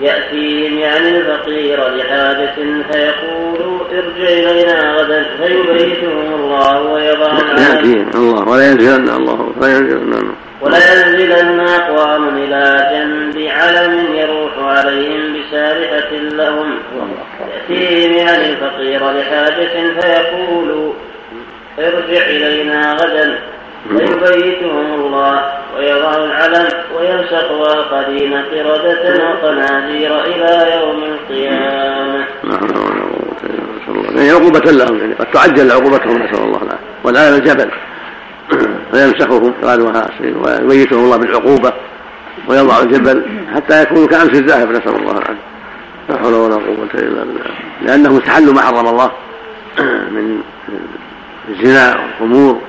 يأتيهم يعني الفقير لحاجة فيقول ارجع إلينا غدا فيبيتهم الله ويضع يأتيهم الله ولا ينزلن الله ولا ينزلن ولا ينزلن أقوام إلى جنب علم يروح عليهم بسارحة لهم. يأتيهم يعني الفقير لحاجة فيقول ارجع إلينا غدا. فيبيتهم الله ويضع العلم ويمسخ آخرين قردة وقنادير إلى يوم القيامة. يعني عقوبة لهم يعني قد تعجل عقوبتهم نسأل الله العافية. والآن الجبل. فيمسخهم قالوا ويبيتهم الله بالعقوبة ويضع الجبل حتى يكونوا كأمس الذاهب نسأل الله العافية. لا حول ولا قوة إلا بالله. لأنهم استحلوا ما حرم الله من الزنا والخمور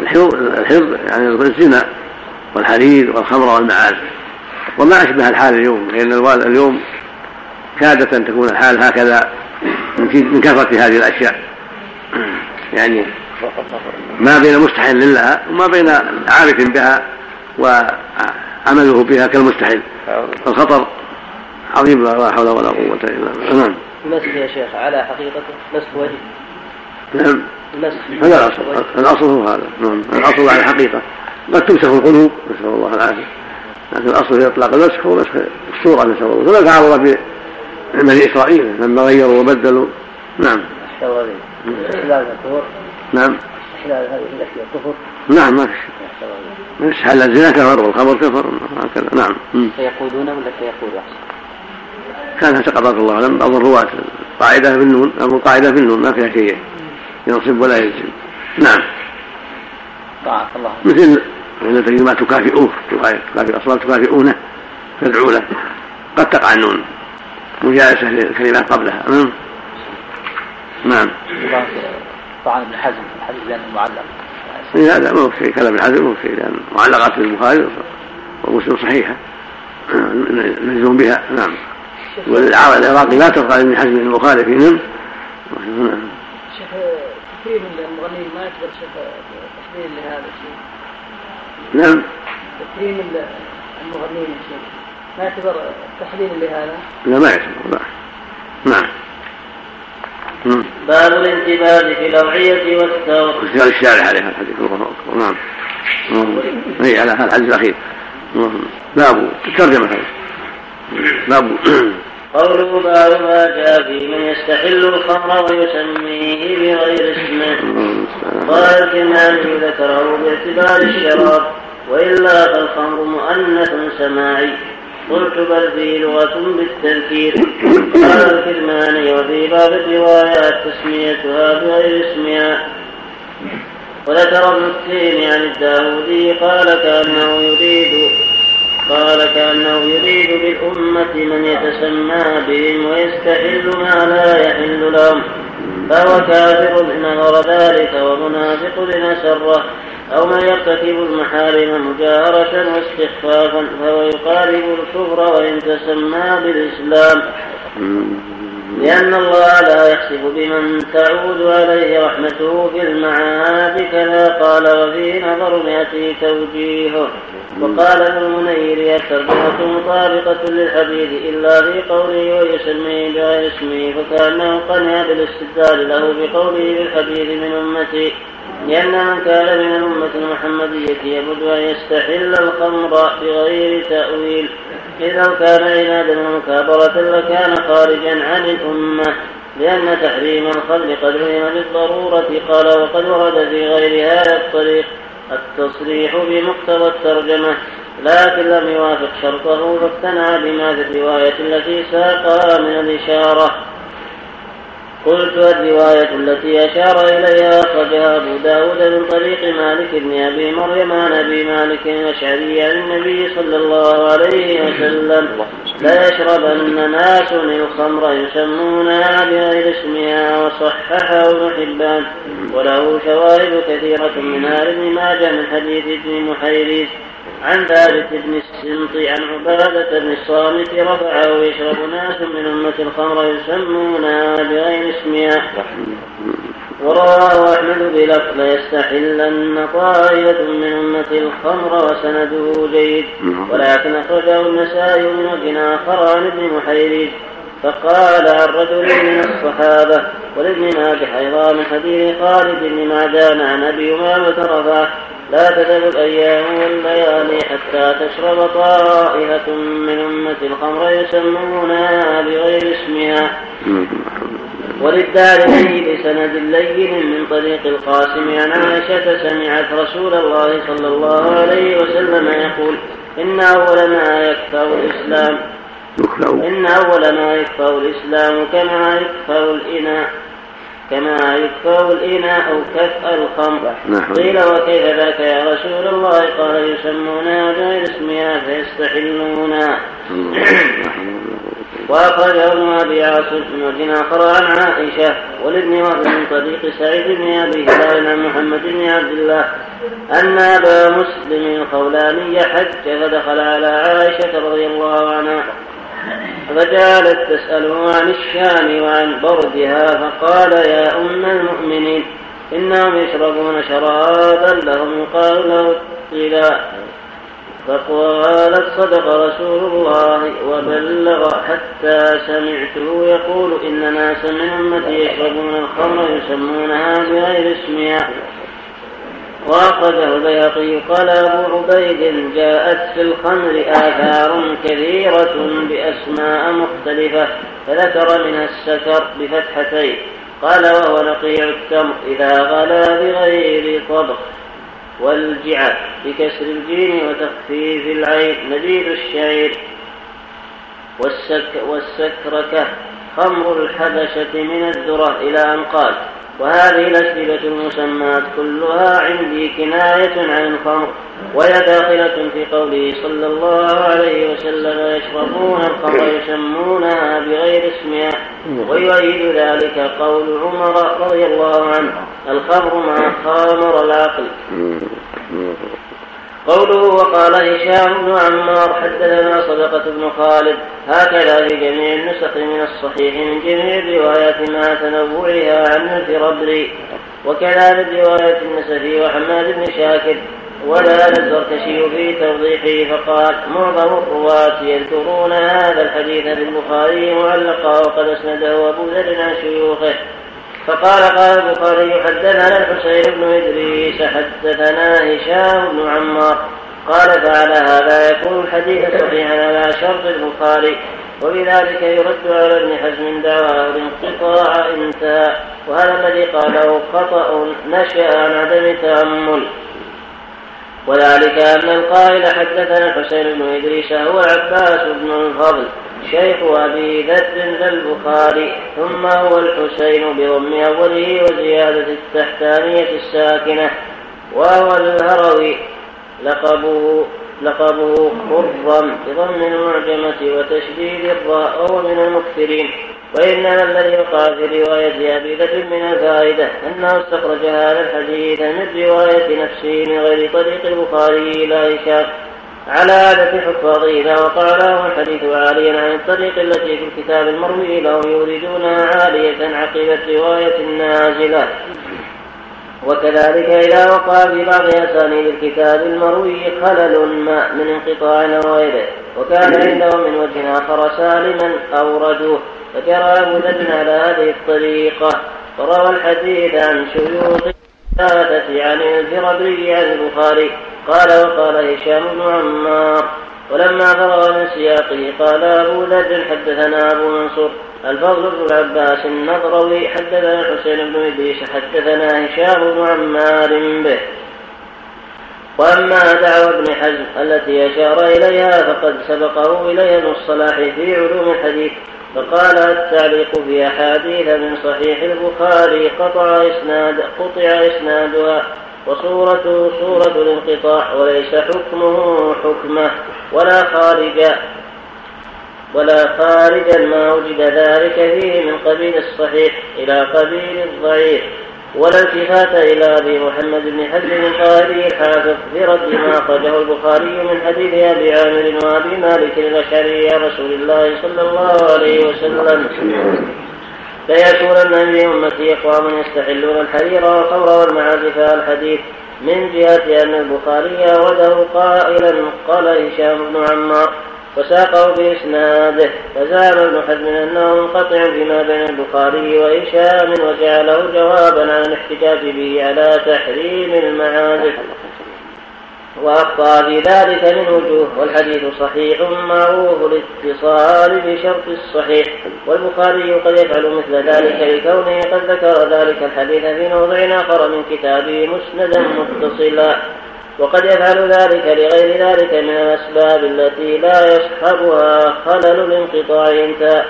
الحر يعني الزنا والحرير والخمر والمعازف وما أشبه الحال اليوم لأن اليوم كادت أن تكون الحال هكذا من كثرة هذه الأشياء. *clears throat* يعني ما بين مستحل لها وما بين عارف بها وعمله بها كالمستحيل. الخطر عظيم لا حول ولا قوة إلا بالله. نعم. المسح يا شيخ على حقيقته مسح وجه نعم. هذا الأصل. الأصل هو هذا. نعم. الأصل على الحقيقة. قد تمسح القلوب نسأل الله العافية. لكن الأصل في اطلاق المسح هو مسح الصورة نسأل الله. كما تعرض بني إسرائيل لما غيروا وبدلوا. نعم. نعم. هذه كفر نعم ما في حل الزنا كفر والخمر كفر هكذا نعم. سيقودون ولا سيقول أحسن؟ كان سقطت الله أعلم. بعض الرواة قاعدة في النون أو قاعدة في النون ما فيها شيء. ينصب ولا يجزم نعم. طاعة الله مثل إذا تجد ما تكافئوه تكافئ أصوات تكافئونه تدعو له. قد تقع النون. مجالسة للكلمات قبلها. نعم. نعم طعن ابن حزم الحديث لأنه معلق هذا ما هو شيء كلام ابن حزم ما هو شيء لأن معلقات البخاري ومسلم صحيحة. نجزم بها. نعم. والعراقي لا ترقى ابن حزم المخالفين نعم شيخ كثير من المغنيين ما يعتبر شيخ تحليل لهذا الشيء. نعم. كثير من المغنيين شيخ ما يعتبر تحليل لهذا؟ لا ما يعتبر نعم. باب الانتباه في الأوعية والثور اختيار الشارع عليها الحديث؟ الله أكبر. نعم. اي على هذا الحديث الأخير. باب ترجمة باب *clears throat* قوله باب ما جاء في من يستحل الخمر ويسميه بغير اسمه. قال الكرماني ذكره باعتبار الشراب وإلا فالخمر مؤنث سماعي. قلت بل في لغة بالتذكير. قال الكرماني وفي باب الروايات تسميتها بغير اسمها. وذكر ابن التيمي عن الداودي قال كأنه يريد قال كأنه يريد بالأمة من يتسمى بهم ويستحل ما لا يحل لهم. فهو كافر إن نظر ذلك ومنافق إن سره أو من يرتكب المحارم مجاهرة واستخفافا فهو يقارب الكفر وإن تسمى بالإسلام. لأن الله لا يحسب بمن تعود عليه رحمته في المعاد كذا قال وفي نظر يأتي توجيهه وقال ابن المنير الترجمة مطابقة للحديث إلا في قوله ويسميه بغير اسمه فكأنه قنع بالاستدلال له بقوله بالحديث من أمتي. لأن من كان من الأمة المحمدية يبد أن يستحل الخمر بغير تأويل. إذا كان عنادا ومكابرة لكان خارجا عن الأمة. لأن تحريم الخمر قد علم بالضرورة. قال وقد ورد في غير هذا الطريق التصريح بمقتضى الترجمة. لكن لم يوافق شرطه فاقتنع بما في الرواية التي ساقها من الإشارة. قلت الرواية التي أشار إليها أخرجها أبو داود من طريق مالك بن أبي مريم عن أبي مالك الأشعري عن النبي صلى الله عليه وسلم لا يشربن ناس الخمر يسمونها بغير اسمها وصححه ابن حبان وله شواهد كثيرة من آل ابن ماجه من حديث ابن محيريث. عن ثابت بن السمط عن عبادة بن الصامت رفعه يشرب ناس من أمة الخمر يسمونها بغير اسمها. ورواه أحمد بلفظ ليستحلن طائفة من أمة الخمر وسنده جيد. ولكن أخرجه النسائي من وجه آخر عن ابن محيريز فقال عن رجل من الصحابة ولابن ماجه أيضا من حديث خالد بن معدان عن أبي أمامة رفعه لا تزل الأيام والليالي حتى تشرب طائفة من أمة الخمر يسمونها بغير اسمها. وللدارمي بسند لين من طريق القاسم عن عائشة سمعت رسول الله صلى الله عليه وسلم يقول إن أول ما يكفر الإسلام إن أول ما يكفر الإسلام كما يكفر الإناء. كما يكفر الإناء أو كف الخمر. نعم. قيل وكيف ذاك يا رسول الله؟ قال يسمونها بغير اسمها فيستحلونها وأخرجه ابن أبي عاصم من وجه آخر عن عائشة ولابن وهب من طريق سعيد بن أبي هلال عن محمد بن عبد الله أن أبا مسلم الخولاني حج فدخل على عائشة رضي الله عنها. فجعلت تسأله عن الشام وعن بردها فقال يا أم المؤمنين إنهم يشربون شرابا لهم يقال له الطلاء فقالت صدق رسول الله وبلغ حتى سمعته يقول إن ناسا من يشربون الخمر يسمونها بغير اسمها وأخرجه البيهقي قال أبو عبيد جاءت في الخمر آثار كثيرة بأسماء مختلفة فذكر منها السكر بفتحتين قال وهو نقيع التمر إذا غلا بغير طبخ والجعة بكسر الجيم وتخفيف العين نبيذ الشعير والسك والسكركة خمر الحبشة من الذرة إلى أن قال وهذه الأشربة المسمات كلها عندي كناية عن الخمر وهي داخلة في قوله صلى الله عليه وسلم يشربون الخمر يسمونها بغير اسمها ويؤيد ذلك قول عمر رضي الله عنه الخمر ما خامر العقل. قوله وقال هشام بن عمار حدثنا صدقة بن خالد هكذا في جميع النسخ من الصحيح من جميع الروايات مع تنوعها عن الفربري وكذا من رواية النسفي وحماد بن شاكر ولا الزركشي في توضيحه فقال معظم الرواة يذكرون هذا الحديث في البخاري معلقا وقد أسنده أبو ذر عن شيوخه. فقال قال البخاري حدثنا الحسين بن إدريس حدثنا هشام بن عمار قال فعلى هذا يكون الحديث صحيحا على شرط البخاري وبذلك يرد على ابن حزم دعوى الانقطاع انتهى وهذا الذي قاله خطأ نشأ عن عدم تأمل. وذلك أن القائل حدثنا الحسين بن إدريس هو العباس بن الفضل شيخ أبي ذر البخاري ثم هو الحسين بضم أوله وزيادة التحتانية الساكنة وهو الهروي. لقبه لقبه خرم بضم المعجمة وتشديد الراء وهو من المكثرين. وإنما الذي وقع في رواية أبي ذر من الفائدة أنه استخرج هذا الحديث من رواية نفسه من غير طريق البخاري إلى هشام على عادة حفاظه وقع لهم الحديث عاليا عن الطريق التي في الكتاب المروي لهم يريدونها عالية عقب الرواية النازلة وكذلك إذا وقع في بعض أسانيد الكتاب المروي خلل ما من انقطاع أو غيره وكان عندهم من وجه آخر سالما أوردوه فجرى أبو على هذه الطريقة. فروى الحديث عن شيوخ الثلاثة عن الفربري عن البخاري قال وقال هشام بن عمار. ولما فرغ من سياقه قال أبو ذر حدثنا أبو منصور. الفضل بن العباس النضروي حدثنا الحسين بن إدريس حدثنا هشام بن عمار به. وأما دعوى ابن حزم التي أشار إليها فقد سبقه إليها ابن الصلاح في علوم الحديث. فقال التعليق في أحاديث من صحيح البخاري قطع إسناد قطع إسنادها وصورته صورة الانقطاع وليس حكمه حكمه ولا خارج ولا خارجا ما وجد ذلك فيه من قبيل الصحيح إلى قبيل الضعيف. ولا التفات إلى أبي محمد بن حزم القاهري الحافظ في رد ما أخرجه البخاري من حديث أبي عامر وأبي مالك الأشعري عن رسول الله صلى الله عليه وسلم. ليكونن في أمتي أقوام يستحلون الحرير والخمر والمعازف الحديث من جهة أن البخاري أورده قائلا قال هشام بن عمار. وساقه بإسناده. فزعم ابن حزم أنه منقطع فيما بين البخاري وهشام وجعله جوابا عن الاحتجاج به على تحريم المعازف. وأخطأ في ذلك من وجوه والحديث صحيح معروف الاتصال بشرط الصحيح. والبخاري قد يفعل مثل ذلك لكونه قد ذكر ذلك الحديث في موضع آخر من كتابه مسندا متصلا. وقد يفعل ذلك لغير ذلك من الأسباب التي لا يصحبها خلل الانقطاع انتهى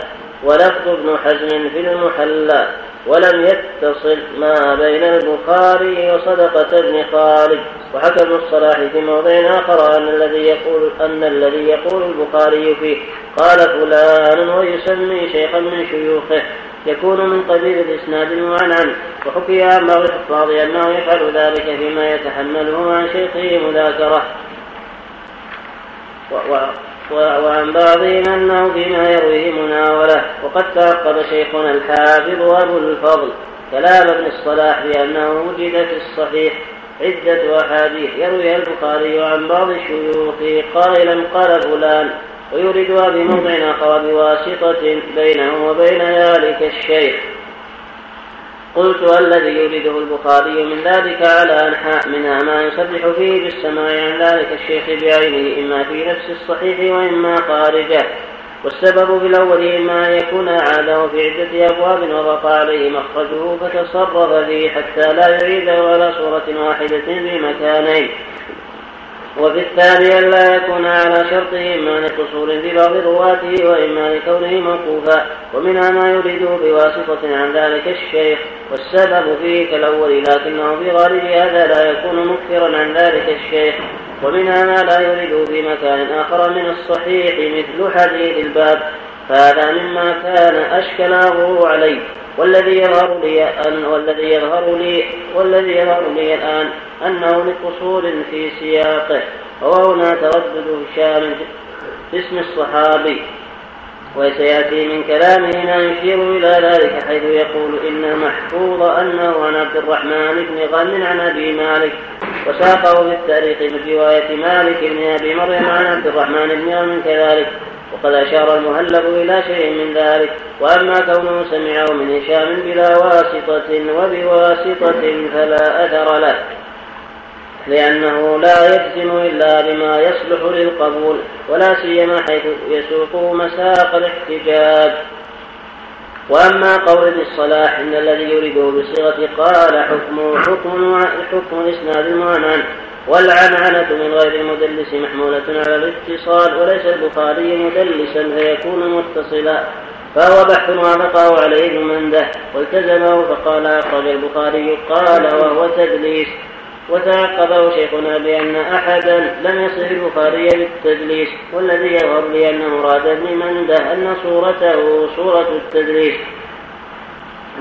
ولفظ ابن حزم في المحلى ولم يتصل ما بين البخاري وصدقة بن خالد. وحكى ابن الصلاح في موضع آخر أن الذي يقول أن الذي يقول البخاري فيه قال فلان ويسمي شيخا من شيوخه. يكون من قبيل الإسناد المعنعن وحكي عن بعض الحفاظ أنه يفعل ذلك فيما يتحمله عن شيخه مذاكرة. وعن بعضهم أنه فيما يرويه مناولة وقد تعقب شيخنا الحافظ أبو الفضل كلام ابن الصلاح بأنه وجد في الصحيح عدة أحاديث يرويها البخاري عن بعض شيوخه قائلا قال فلان ويوردها بموضع آخر بواسطة بينه وبين ذلك الشيخ قلت الذي يريده البخاري من ذلك على أنحاء منها ما يصرح فيه بالسماع عن ذلك الشيخ بعينه إما في نفس الصحيح وإما خارجه. والسبب في الأول إما أن يكون عاده في عدة أبواب وبقى عليه مخرجه فتصرف فيه حتى لا يعيده على صورة واحدة في مكانين. وفي الثاني أن لا يكون على شرطه إما لقصور في بعض رواته وإما لكونه موقوفا ومنها ما يريده بواسطة عن ذلك الشيخ. والسبب فيه كالأول لكنه في غالب هذا لا يكون مكثرا عن ذلك الشيخ. ومنها ما لا يريده في مكان آخر من الصحيح مثل حديث الباب. فهذا مما كان أشكل عليه والذي يظهر لي أن والذي يظهر لي والذي يظهر لي الآن أنه لقصور في سياقه وهنا تردد هشام في اسم الصحابي. وسيأتي من كلامه ما يشير إلى ذلك حيث يقول إن المحفوظ أنه عن عبد الرحمن بن غن عن أبي مالك وساقه في التاريخ من رواية مالك بن أبي مريم عن عبد الرحمن بن غن كذلك. وقد أشار المهلب إلى شيء من ذلك وأما كونه سمعه من هشام بلا واسطة وبواسطة فلا أثر له لأنه لا يجزم إلا بما يصلح للقبول ولا سيما حيث يسوق مساق الاحتجاج. وأما قول ابن الصلاح إن الذي يريده بصيغة قال حكم حكم حكم الإسناد المعنى. والعنعنة من غير المدلس محمولة على الاتصال وليس البخاري مدلسا فيكون متصلا. فهو بحث وافقه عليه ابن منده والتزمه فقال أخرج البخاري قال وهو تدليس. وتعقبه شيخنا بأن أحدا لم يصف البخاري بالتدليس. والذي يظهر لي أن مراد ابن منده أن صورته صورة التدليس.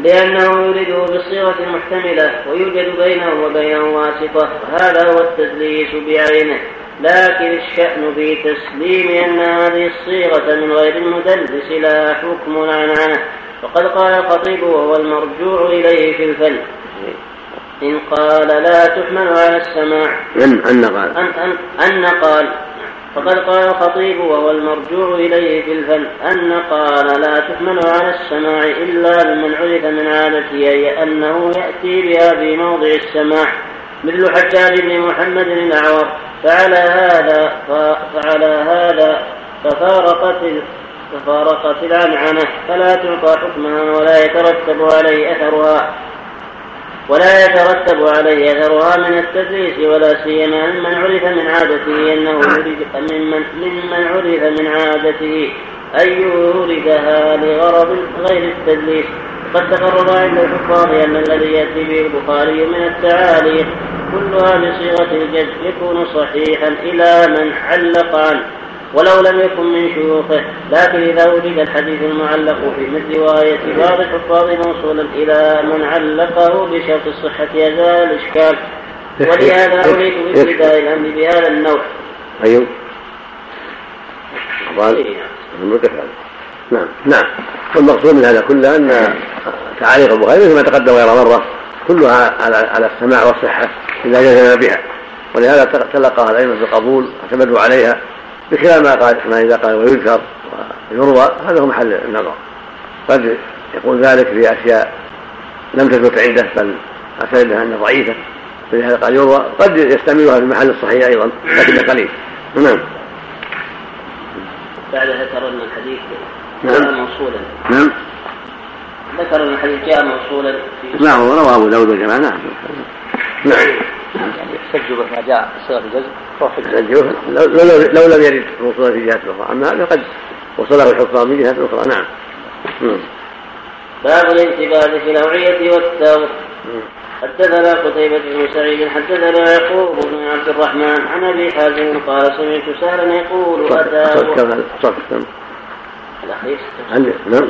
لأنه يريده بالصيغة المحتملة ويوجد بينه وبينه واسطة هذا هو التدليس بعينه. لكن الشأن في تسليم أن هذه الصيغة من غير المدلس لا حكم عنعنه وقد قال الخطيب وهو المرجوع إليه في الفن إن قال لا تحمل على السماع. أن أن قال. أن, أن, أن قال فقد قال الخطيب وهو المرجوع إليه في الفن أن قال لا تحمل على السماع إلا بمن عرف من عادته أي أنه يأتي بها في موضع السماع مثل حجاج بن محمد الأعور. فعلى هذا فعلى هذا ففارقت ففارقت العنعنة فلا تعطى حكمها ولا يترتب عليه أثرها. ولا يترتب عليه اثرها من التدريس ولا سيما ممن عرف من عادته إنه يريد ممن ممن عرف من عادته. ان يوردها لغرض غير التدليس قد تقرر عند الحفاظ أن الذي يأتي به البخاري من التعاليق كلها بصيغة الجزم يكون صحيحا إلى من علق عنه. ولو لم يكن من شيوخه لكن إذا وجد الحديث المعلق في مثل رواية بعض الحفاظ موصولا إلى من علقه بشرط الصحة يزال الإشكال ولهذا أريد بابتداء الأمر بهذا النوع. أيوه. نعم نعم. والمقصود من هذا كله أن تعاليق البخاري مثل ما تقدم غير مرة كلها على على السماع والصحة إذا جزم بها. ولهذا تلقاها الأئمة بالقبول واعتمدوا عليها. بخلاف ما قال ما إذا قال ويذكر ويروى هذا هو محل النظر. قد يقول ذلك في اشياء لم تثبت عنده بل اعتقد أنها ضعيفة. فلهذا قال يروى. قد يستعملها في المحل الصحيح أيضا لكن قليل. نعم. بعد ذكر أن الحديث نعم. جاء موصولا. نعم. ذكر أن الحديث جاء موصولا نعم رواه أبو داود والجماعة. نعم. نعم. يعني يحتج ما جاء صيغه الجزم فهو حجه لو, لم يرد موصولا في جهه أخرى أما هذا قد وصله الحفاظ من جهه أخرى. نعم. باب الانتباه في الأوعية والثور حدثنا قتيبة بن سعيد حدثنا يعقوب بن عبد الرحمن عن أبي حازم قال سمعت سهلا يقول أتى صف كم هذا؟ صف كم؟ الاخير نعم.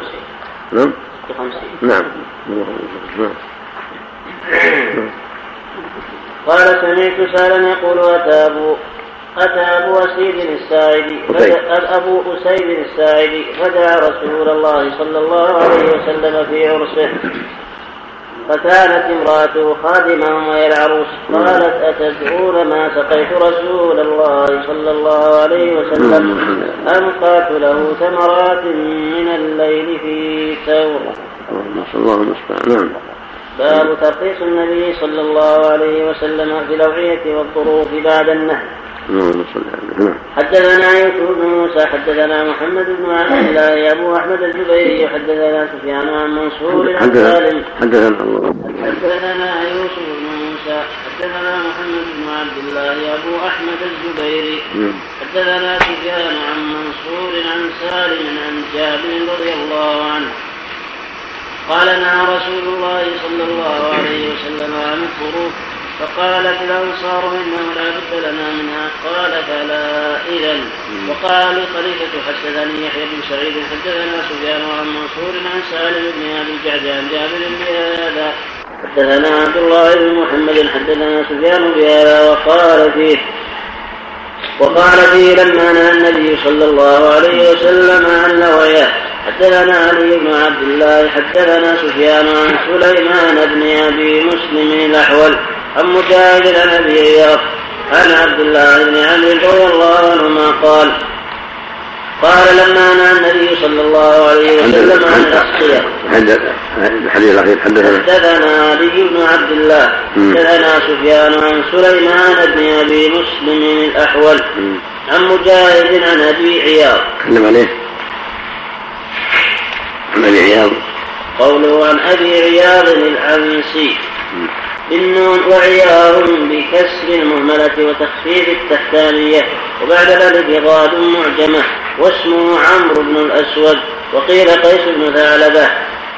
نعم. 56 نعم. نعم. قال سمعت سهلا يقول أتى أبو أتى أبو أسيد الساعدي أبو أسيد الساعدي فدعا رسول الله صلى الله عليه وسلم في عرسه. فكانت امرأته خادمة وهي العروس قالت أتدعون ما سقيت رسول الله صلى الله عليه وسلم؟ ألقات له ثمرات من الليل في ثور نسأل الله المستعان نعم باب ترخيص النبي صلى الله عليه وسلم في الأوعية والظروف بعد النهي. حدثنا يوسف بن موسى حدثنا محمد بن عبد الله أبو أحمد الزبيري حدثنا سفيان عن منصور عن حدثنا سالم. حدثنا الله حدثنا يوسف بن موسى حدثنا محمد بن عبد الله أبو أحمد الزبيري. نعم. حدثنا سفيان عن منصور عن سالم عن جابر رضي الله عنه. قال نهى رسول الله صلى الله عليه وسلم عن الظروف فقالت الأنصار انه لا بد لنا منها. قال فلا اذا وقال الخليفة حدثني يحيى بن سعيد حدثنا سفيان عن منصور عن سالم بن أبي الجعد عن جابر بهذا حدثنا عبد الله بن محمد حدثنا سفيان بهذا وقال فيه وقال فيه لما نهى النبي صلى الله عليه وسلم عن نوعيه حدثنا علي بن عبد الله حدثنا سفيان عن سليمان بن أبي مسلم الأحول عن مجاهد عن أبي عن عبد الله بن عمرو رضي الله عنهما قال قال لما نهى النبي صلى الله عليه وسلم عن الاسقيه حدث الحديث الأخير حدثنا. حدثنا علي بن عبد الله. حدثنا سفيان عن سليمان بن أبي مسلم الأحول. مم. عن مجاهد عن أبي عياض. تكلم عليه. عن أبي عياض. قوله عن أبي عياض العنسي بالنون وعياض بكسر المهملة وتخفيف التحتانية وبعد ذلك ضاد معجمة واسمه عمرو بن الأسود وقيل قيس بن ثعلبة.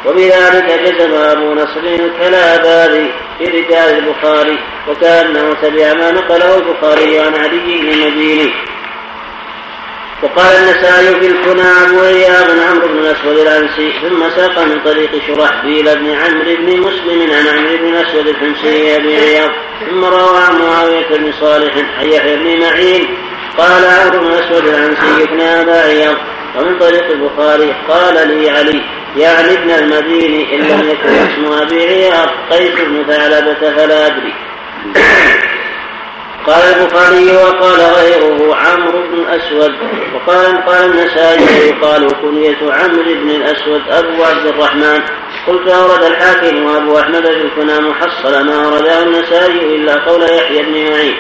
وبذلك جزم أبو نصر الكلاباري في رجال البخاري وكأنه تبع ما نقله البخاري عن علي بن المديني وقال النسائي في الكنى أبو عياض عمرو بن الأسود الأنسي ثم ساق من طريق شرحبيل بن عمرو بن مسلم عن عمرو بن الأسود الحمصي أبي عياض ثم روى عن معاوية بن صالح عن يحيى بن معين. قال عمرو بن الأسود الأنسي ابن أبا عياض ومن طريق البخاري قال لي علي يعني ابن المديني إن لم يكن اسم أبي عياض قيس بن ثعلبة فلا أدري. قال البخاري وقال غيره عمرو بن الاسود وقال قال النسائي يقال كنية عمرو بن الأسود أبو عبد الرحمن. قلت اورد الحاكم وأبو أحمد في الكنى محصل ما اورده النسائي إلا قول يحيى بن معين.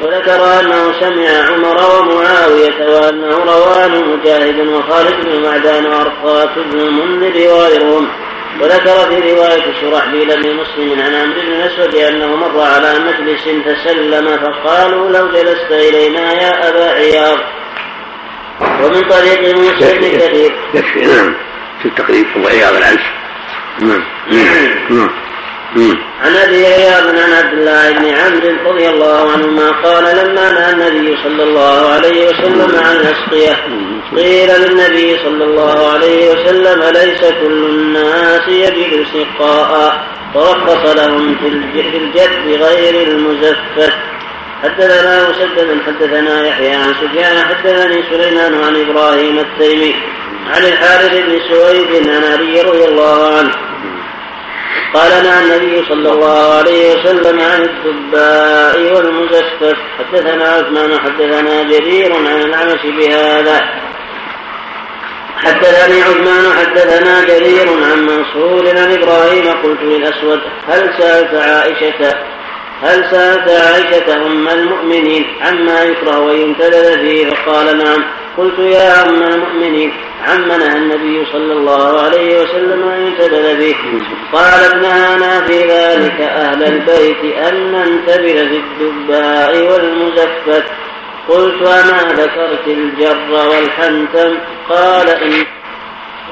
وذكر أنه سمع عمر ومعاوية وأنه روى عن مجاهد وخالد بن معدان وارقات بن المنذر وغيرهم. وذكر في رواية شرحبيل بن مسلم عن عمرو بن الأسود أنه مر على مجلس تسلم فقالوا لو جلست إلينا يا أبا عياض. ومن طريق موسى بن كثير. يكفي نعم في التقريب. هو عياض العنس نعم. نعم. *clears throat* نعم. عن أبي عياض عن عبد الله بن عمرو رضي الله عنهما قال لما نهى النبي صلى الله عليه وسلم عن الاسقيه قيل للنبي صلى الله عليه وسلم ليس كل الناس يجد سقاء فرخص لهم في الجد غير المزفت حدثنا مسدد حدثنا يحيى عن سفيان حدثني سليمان عن إبراهيم التيمي عن الحارث بن سويد عن علي رضي الله عنه. قال نهى النبي صلى الله عليه وسلم عن الدباء والمزفت حدثنا عثمان حدثنا جرير عن الأعمش بهذا. حدثني عثمان حدثنا جرير عن منصور عن إبراهيم قلت للأسود هل سألت عائشة؟ هل سألت عائشة أم المؤمنين عما يكره ويمتدد فيه فقال نعم. قلت يا أم المؤمنين عما نهى النبي صلى الله عليه وسلم ان يمتدد فيه قالت نهانا في ذلك أهل البيت أن ننتبه في الدباء والمزفت. قلت وما ذكرت الجر والحنتم؟ قال إن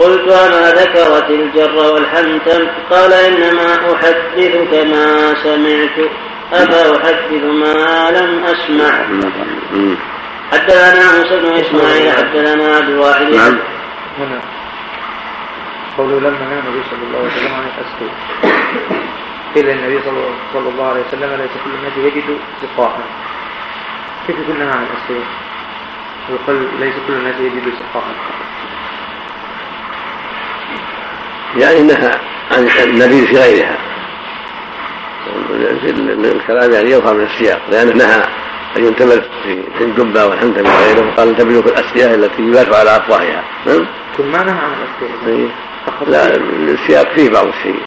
قلت وما ذكرت الجر والحنتم؟ قال إنما أحدثك ما سمعت. أفأحدث ما لم أسمع. حدثنا موسى بن إسماعيل حدثنا عبد الواحد. نعم. هنا. قوله لما نهى النبي صلى الله عليه وسلم عن الأسقي قيل النبي صلى الله عليه وسلم ليس كل الناس يجد سقاء كيف يكون نهى عن الأسقية ويقول ليس كل الناس يجد سقاء يعني نهى عن النبيذ في غيرها. الكلام يعني يظهر من السياق لأنه نهى أن ينتمد في الجبة والحنتم وغيره وقال انتبهوا في الأسقية التي يبات على أفواهها. نعم؟ كل ما نهى عن إيه. لا السياق فيه بعض الشيء.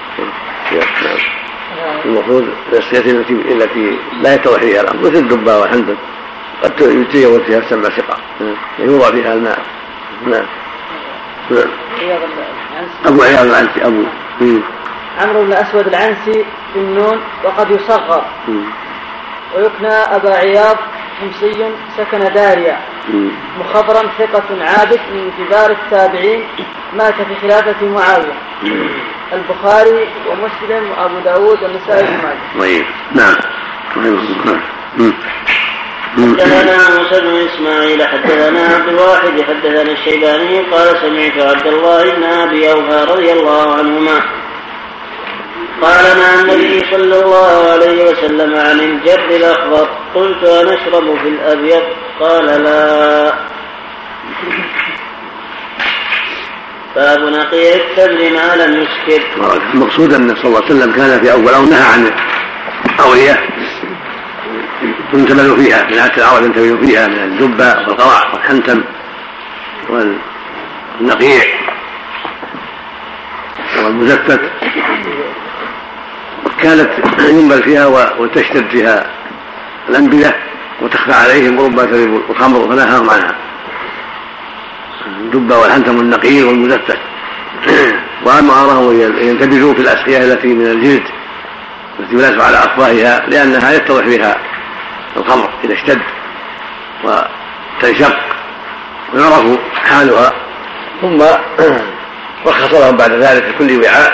نعم. المفروض الأسقية التي التي لا يتضح فيها الأمر مثل الدبة والحنتم قد يتجاوز فيها تسمى سقا يوضع فيها الماء. نعم. نعم. أبو عياض العنسي أبو عمرو بن أسود العنسي بالنون وقد يصغر. ويكنى أبا عياض حمصي سكن داريا. مخضرا ثقة عابد من كبار التابعين. مات في خلافة معاوية. البخاري ومسلم وأبو داود والنسائي بن ماجه. طيب نعم. حدثنا موسى بن إسماعيل حدثنا عبد الواحد حدثنا الشيباني قال سمعت عبد الله بن أبي أوفى رضي الله عنهما قال مع النبي صلى الله عليه وسلم عن الجر الأخضر قلت أنشرب في الأبيض؟ قال لا. باب نقيع التمر ما لم يسكر. المقصود أن صلى الله عليه وسلم كان في أول أو نهى عن الاوليه ينتبه فيها من عادة العرب ينتبه فيها من الدبة والقراع والحنتم والنقيع والمزفت. كانت ينبل فيها وتشتد فيها الأنبياء وتخفى عليهم وربما تذهب الخمر فنهاهم عنها. الدبة والحنتم والنقيع والمزفت. *clears throat* وأمرهم أن ينتبذوا في الأسقية التي من الجلد التي يلاسع على أفواهها لأنها يتضح بها الخمر إذا اشتد وتنشق ويعرف حالها. ثم *clears throat* رخص لهم بعد ذلك في كل وعاء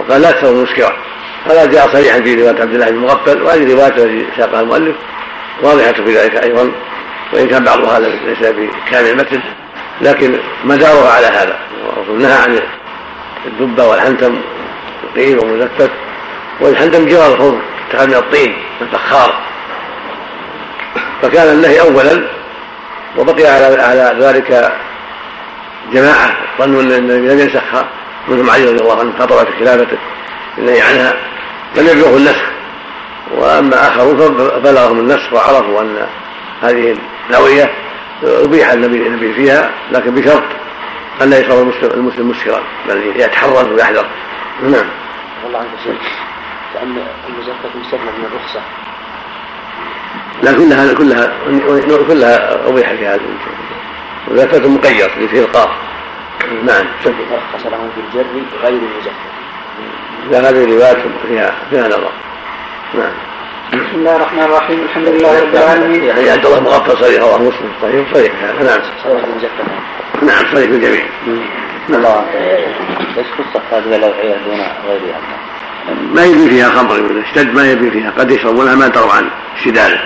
وقال لا تسووا مسكرا هذا جاء صريحا في رواية عبد الله بن مغفل وهذه روايته التي ساقها المؤلف واضحة في ذلك أيضا وإن كان بعضها ليس بكامل المتن لكن مدارها على هذا الرسول نهى عن الدبة والحنتم القيل والمزفت والحنتم جوار الخضر اتخذ من الطين الفخار فكان النهي اولا وبقي على على ذلك جماعة ظنوا إن النبي لم ينسخها منهم علي رضي الله عنه في خلافته النهي عنها. لم يبلغه النسخ وأما اخرون فبلغهم النسخ وعرفوا أن هذه الاويه أبيح النبي النبي فيها لكن بشرط أن لا يشرب المسلم, المسلم مسكرا بل يتحرز ويحذر. نعم. والله عنك شيخ كان المزفه مستثنى من الرخصة. لا كلها كلها كلها أبيح في هذا وذكرت مقيد فيه القاف. نعم. رخص لهم في الجر غير المزفر لا هذه روايات فيها فيها نظر. نعم. بسم الله الرحمن الرحيم. الحمد لله رب العالمين يعني عبد الله مغفل صريح رواه مسلم صحيح. صريح هذا نعم صريح المزفر نعم. صريح الجميع. الله إيش قصة هذه الاوعيه دون غيرها. ما يبي فيها خمر اشتد ما يبي فيها قد يشربونها ما تروا عن اشتداده